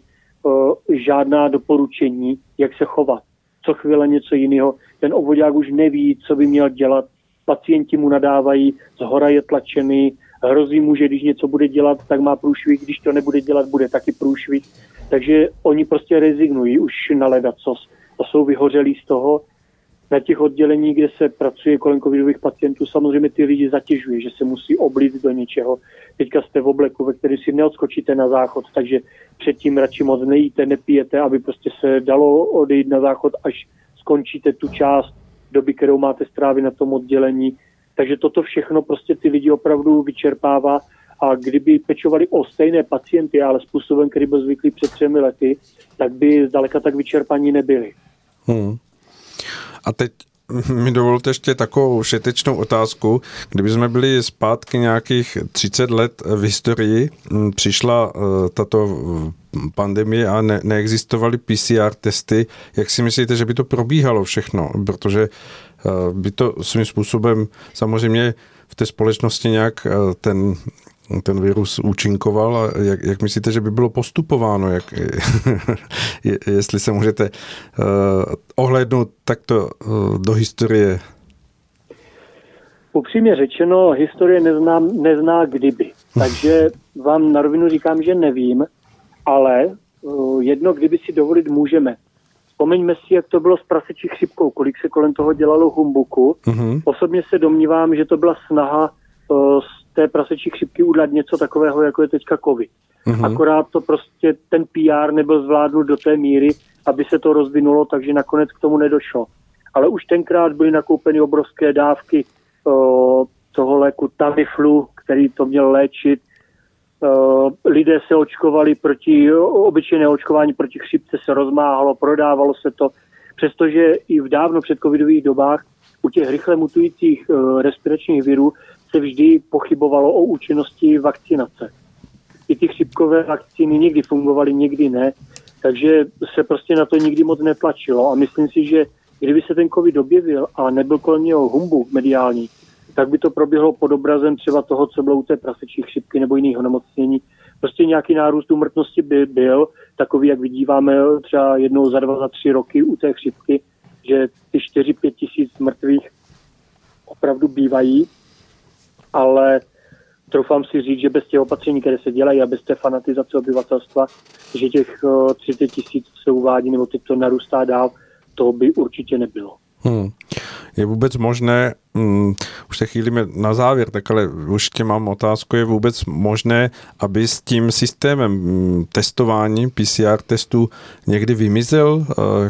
žádná doporučení, jak se chovat. Co chvíle něco jiného. Ten obvodák už neví, co by měl dělat. Pacienti mu nadávají, z hora je tlačený, hrozí mu, že když něco bude dělat, tak má průšvih, když to nebude dělat, bude taky průšvih. Takže oni prostě rezignují už na ledacos a jsou vyhořelí z toho na těch oddělení, kde se pracuje kolem covidových pacientů, samozřejmě ty lidi zatěžuje, že se musí oblít do něčeho. Teďka jste v obleku, ve kterém si neodskočíte na záchod, takže předtím radši moc nejíte, nepijete, aby prostě se dalo odejít na záchod, až skončíte tu část doby, kterou máte strávit na tom oddělení. Takže toto všechno prostě ty lidi opravdu vyčerpává a kdyby pečovali o stejné pacienty, ale způsobem, který byl zvyklý před třemi lety, tak by zdaleka tak vyčerpaní nebyli. Hmm. A teď mi dovolte ještě takovou šetečnou otázku. Kdyby jsme byli zpátky nějakých 30 let v historii, přišla eh, tato pandemie a ne, neexistovaly PCR testy, jak si myslíte, že by to probíhalo všechno? Protože eh, by to svým způsobem samozřejmě v té společnosti nějak eh, ten ten virus účinkoval a jak, jak myslíte, že by bylo postupováno, jak, jestli se můžete uh, ohlédnout takto uh, do historie? Upřímně řečeno, historie neznám, nezná kdyby. Takže vám na rovinu říkám, že nevím, ale uh, jedno kdyby si dovolit můžeme. Vzpomeňme si, jak to bylo s prasečí chřipkou, kolik se kolem toho dělalo humbuku. Mm-hmm. Osobně se domnívám, že to byla snaha uh, té prasečí chřipky udělat něco takového, jako je teďka COVID. Mm-hmm. Akorát to prostě ten PR nebyl zvládnut do té míry, aby se to rozvinulo, takže nakonec k tomu nedošlo. Ale už tenkrát byly nakoupeny obrovské dávky uh, toho léku Tamiflu, který to měl léčit. Uh, lidé se očkovali proti, obyčejné očkování proti chřipce se rozmáhalo, prodávalo se to, přestože i v dávno před covidových dobách u těch rychle mutujících respiračních virů se vždy pochybovalo o účinnosti vakcinace. I ty chřipkové vakcíny někdy fungovaly, někdy ne, takže se prostě na to nikdy moc netlačilo a myslím si, že kdyby se ten covid objevil a nebyl kolem něho humbuk mediální, tak by to proběhlo pod obrazem třeba toho, co bylo u té prasečí chřipky nebo jiného nemocnění. Prostě nějaký nárůst úmrtnosti by byl, takový, jak vidíváme třeba jednou za dva, za tři roky u té chřipky, že ty 4-5 tisíc mrtvých opravdu bývají, ale troufám si říct, že bez těch opatření, které se dělají a bez té fanatizace obyvatelstva, že těch 30 tisíc se uvádí nebo teď to narůstá dál, to by určitě nebylo. Hmm. Je vůbec možné, um, už se chýlíme na závěr, tak ale už tě mám otázku, je vůbec možné, aby s tím systémem mm, testování PCR testů někdy vymizel uh,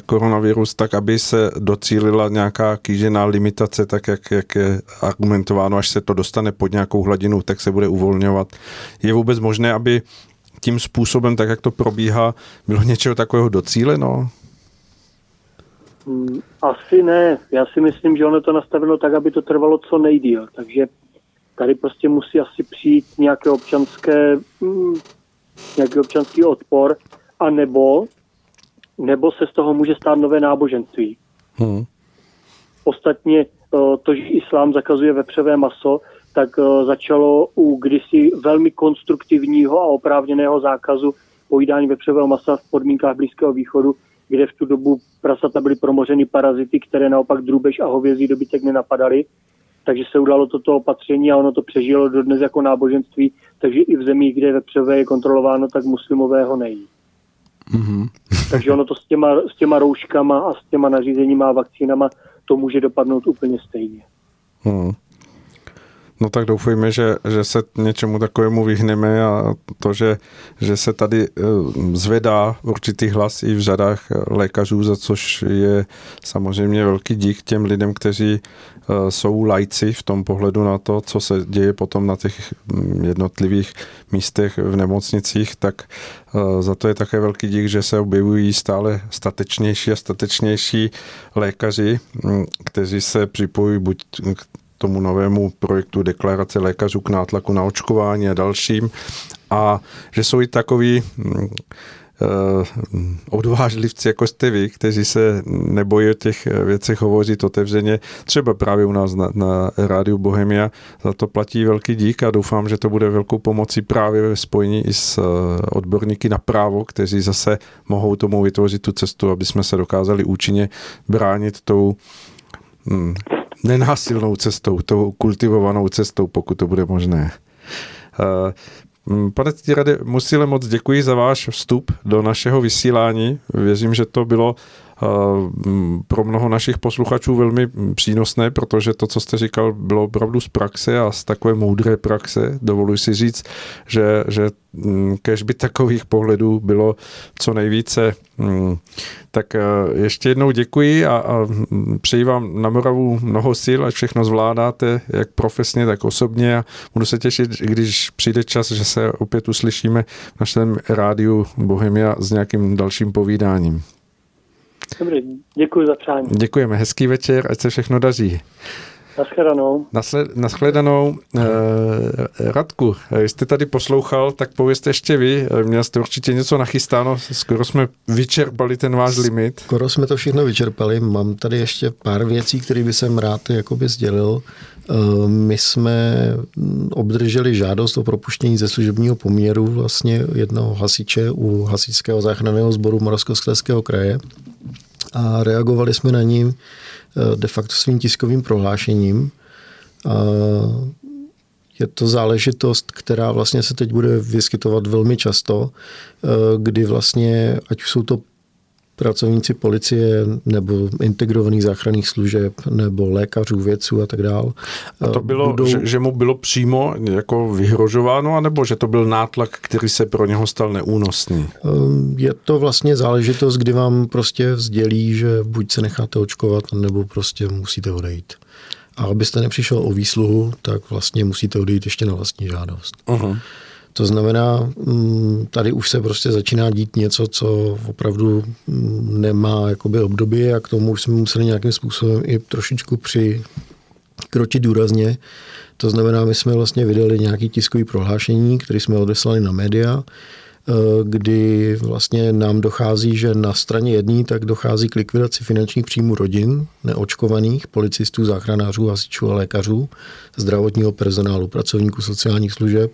koronavirus, tak aby se docílila nějaká kýžená limitace, tak jak, jak je argumentováno, až se to dostane pod nějakou hladinu, tak se bude uvolňovat. Je vůbec možné, aby tím způsobem, tak jak to probíhá, bylo něčeho takového docíleno? Mm, asi ne. Já si myslím, že ono to nastaveno tak, aby to trvalo co nejdíl. Takže tady prostě musí asi přijít nějaké občanské, mm, nějaký občanský odpor, a nebo, nebo se z toho může stát nové náboženství. Hmm. Ostatně eh, to, že islám zakazuje vepřové maso, tak eh, začalo u kdysi velmi konstruktivního a oprávněného zákazu pojídání vepřového masa v podmínkách Blízkého východu, kde v tu dobu prasata byly promořeny parazity, které naopak drůbež a hovězí dobytek nenapadaly. Takže se udalo toto opatření a ono to přežilo dodnes jako náboženství, takže i v zemích, kde vepřové je kontrolováno, tak muslimového nejí. Mm-hmm. takže ono to s těma, s těma rouškama a s těma nařízeníma a vakcínama to může dopadnout úplně stejně. Mm. No tak doufejme, že, že se něčemu takovému vyhneme a to, že, že se tady eh, zvedá určitý hlas i v řadách lékařů, za což je samozřejmě velký dík těm lidem, kteří eh, jsou lajci v tom pohledu na to, co se děje potom na těch mm, jednotlivých místech v nemocnicích, tak eh, za to je také velký dík, že se objevují stále statečnější a statečnější lékaři, mm, kteří se připojují buď k tomu novému projektu deklarace lékařů k nátlaku na očkování a dalším. A že jsou i takový uh, odvážlivci, jako jste vy, kteří se nebojí o těch věcech hovořit otevřeně, třeba právě u nás na, na rádiu Bohemia. Za to platí velký dík a doufám, že to bude velkou pomocí právě ve spojení i s uh, odborníky na právo, kteří zase mohou tomu vytvořit tu cestu, aby jsme se dokázali účinně bránit tou hmm, nenásilnou cestou, tou kultivovanou cestou, pokud to bude možné. Eh, pane Týrade, musíle moc děkuji za váš vstup do našeho vysílání. Věřím, že to bylo pro mnoho našich posluchačů velmi přínosné, protože to, co jste říkal, bylo opravdu z praxe a z takové moudré praxe. Dovoluji si říct, že, že mm, kež by takových pohledů bylo co nejvíce. Mm, tak e, ještě jednou děkuji a, a přeji vám na Moravu mnoho sil, ať všechno zvládáte, jak profesně, tak osobně a budu se těšit, když přijde čas, že se opět uslyšíme v našem rádiu Bohemia s nějakým dalším povídáním. Dobře, děkuji za přání. Děkujeme, hezký večer, ať se všechno daří. Naschledanou. Nasled, naschledanou. Eh, Radku, jste tady poslouchal, tak povězte ještě vy. Měl jste určitě něco nachystáno, skoro jsme vyčerpali ten váš limit. Skoro jsme to všechno vyčerpali. Mám tady ještě pár věcí, které by jsem rád jakoby sdělil. Eh, my jsme obdrželi žádost o propuštění ze služebního poměru vlastně jednoho hasiče u hasičského záchranného sboru Moravskoslezského kraje a reagovali jsme na ním eh, de facto svým tiskovým prohlášením. Je to záležitost, která vlastně se teď bude vyskytovat velmi často, kdy vlastně, ať už jsou to pracovníci policie nebo integrovaných záchranných služeb nebo lékařů, vědců a tak dále. A to bylo, budou... že, že mu bylo přímo jako vyhrožováno, anebo že to byl nátlak, který se pro něho stal neúnosný? Ehm, je to vlastně záležitost, kdy vám prostě vzdělí, že buď se necháte očkovat, nebo prostě musíte odejít. A abyste nepřišel o výsluhu, tak vlastně musíte odejít ještě na vlastní žádost. Uh-huh. To znamená, mm, tady už se prostě začíná dít něco, co opravdu mm, nemá jakoby období a k tomu už jsme museli nějakým způsobem i trošičku přikročit důrazně. To znamená, my jsme vlastně vydali nějaký tiskový prohlášení, který jsme odeslali na média, eh, kdy vlastně nám dochází, že na straně jedné tak dochází k likvidaci finančních příjmů rodin, neočkovaných, policistů, záchranářů, hasičů a lékařů, zdravotního personálu, pracovníků sociálních služeb,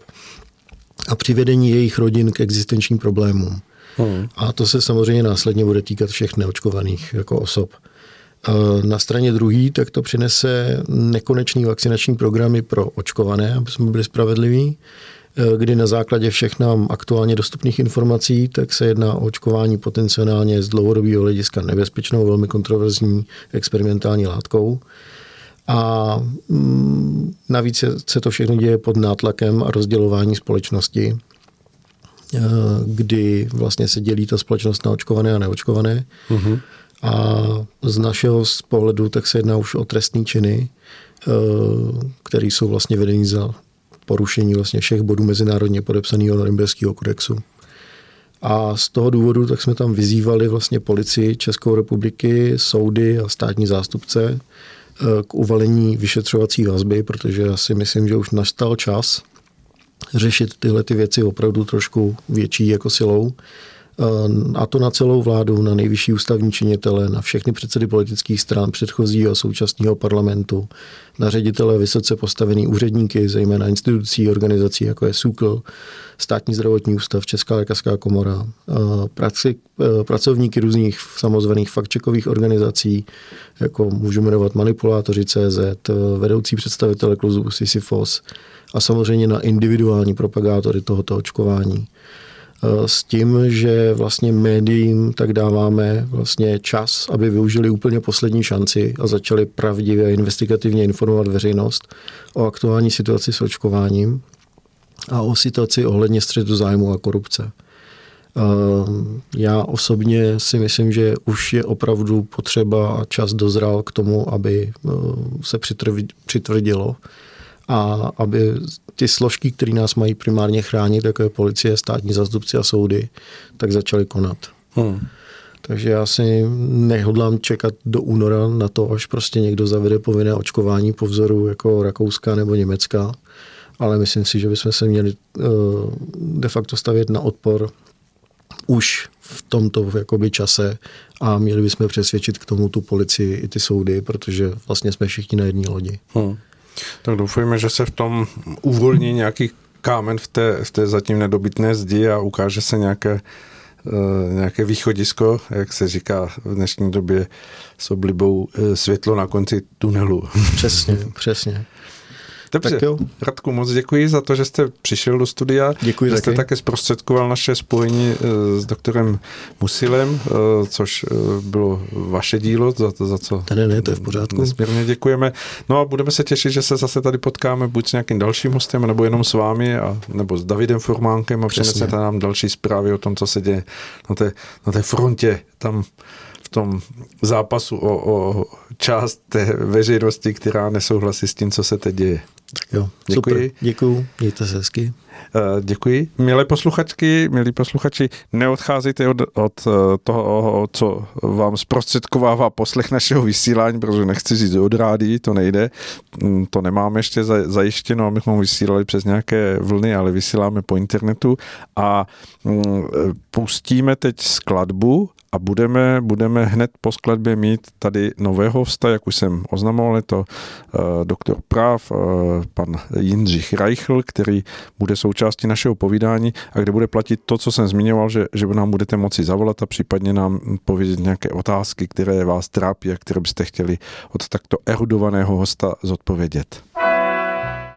a přivedení jejich rodin k existenčním problémům. Hmm. A to se samozřejmě následně bude týkat všech neočkovaných jako osob. Na straně druhé tak to přinese nekonečný vakcinační programy pro očkované, aby jsme byli spravedliví, kdy na základě všech nám aktuálně dostupných informací, tak se jedná o očkování potenciálně z dlouhodobého hlediska nebezpečnou, velmi kontroverzní experimentální látkou. A mm, navíc se to všechno děje pod nátlakem a rozdělování společnosti, eh, kdy vlastně se dělí ta společnost na očkované a neočkované. Uh-huh. A z našeho pohledu tak se jedná už o trestní činy, eh, které jsou vlastně vedení za porušení vlastně všech bodů mezinárodně podepsaného Norimberského kodexu. A z toho důvodu tak jsme tam vyzývali vlastně policii Českou republiky, soudy a státní zástupce, k uvalení vyšetřovací vazby, protože já si myslím, že už nastal čas řešit tyhle ty věci opravdu trošku větší jako silou. A to na celou vládu, na nejvyšší ústavní činitele, na všechny předsedy politických stran předchozího a současného parlamentu, na ředitele vysoce postavený úředníky, zejména institucí, organizací, jako je SUKL, Státní zdravotní ústav, Česká lékařská komora, praci, pracovníky různých samozvaných faktčekových organizací, jako můžu jmenovat manipulátoři CZ, vedoucí představitele kluzu Sisyfos a samozřejmě na individuální propagátory tohoto očkování s tím, že vlastně médiím tak dáváme vlastně čas, aby využili úplně poslední šanci a začali pravdivě a investigativně informovat veřejnost o aktuální situaci s očkováním a o situaci ohledně střetu zájmu a korupce. Já osobně si myslím, že už je opravdu potřeba a čas dozrál k tomu, aby se přitvrdilo a aby ty složky, které nás mají primárně chránit, jako je policie, státní zastupci a soudy, tak začaly konat. Hmm. Takže já si nehodlám čekat do února na to, až prostě někdo zavede povinné očkování po vzoru jako Rakouska nebo Německa, ale myslím si, že bychom se měli uh, de facto stavět na odpor už v tomto jakoby, čase a měli bychom přesvědčit k tomu tu policii i ty soudy, protože vlastně jsme všichni na jedné lodi. Hmm. Tak doufujeme, že se v tom uvolní nějaký kámen v té, v té zatím nedobytné zdi a ukáže se nějaké, uh, nějaké východisko, jak se říká v dnešní době s oblibou uh, světlo na konci tunelu. Přesně, přesně. Dobře, tak jo. Radku, moc děkuji za to, že jste přišel do studia. Děkuji že taky. jste také zprostředkoval naše spojení eh, s doktorem Musilem, eh, což eh, bylo vaše dílo, za, to, za co ne, ne, to je v pořádku. nesmírně děkujeme. No a budeme se těšit, že se zase tady potkáme buď s nějakým dalším hostem, nebo jenom s vámi, a, nebo s Davidem Formánkem a přinesete nám další zprávy o tom, co se děje na té, na té frontě tam tom zápasu o, o část té veřejnosti, která nesouhlasí s tím, co se teď děje. Tak jo, děkuji. Super, děkuji, mějte se hezky. Uh, děkuji. Milé posluchačky, milí posluchači, neodcházejte od, od eh, toho, co vám zprostředkovává poslech našeho vysílání, protože nechci říct od rádi, to nejde. Mm, to nemáme ještě zajištěno, abychom vysílali přes nějaké vlny, ale vysíláme po internetu a mm, pustíme teď skladbu a budeme, budeme hned po skladbě mít tady nového hosta, jak už jsem oznamoval, je to uh, doktor práv, uh, pan Jindřich Reichl, který bude součástí našeho povídání a kde bude platit to, co jsem zmiňoval, že, že nám budete moci zavolat a případně nám povědět nějaké otázky, které vás trápí a které byste chtěli od takto erudovaného hosta zodpovědět.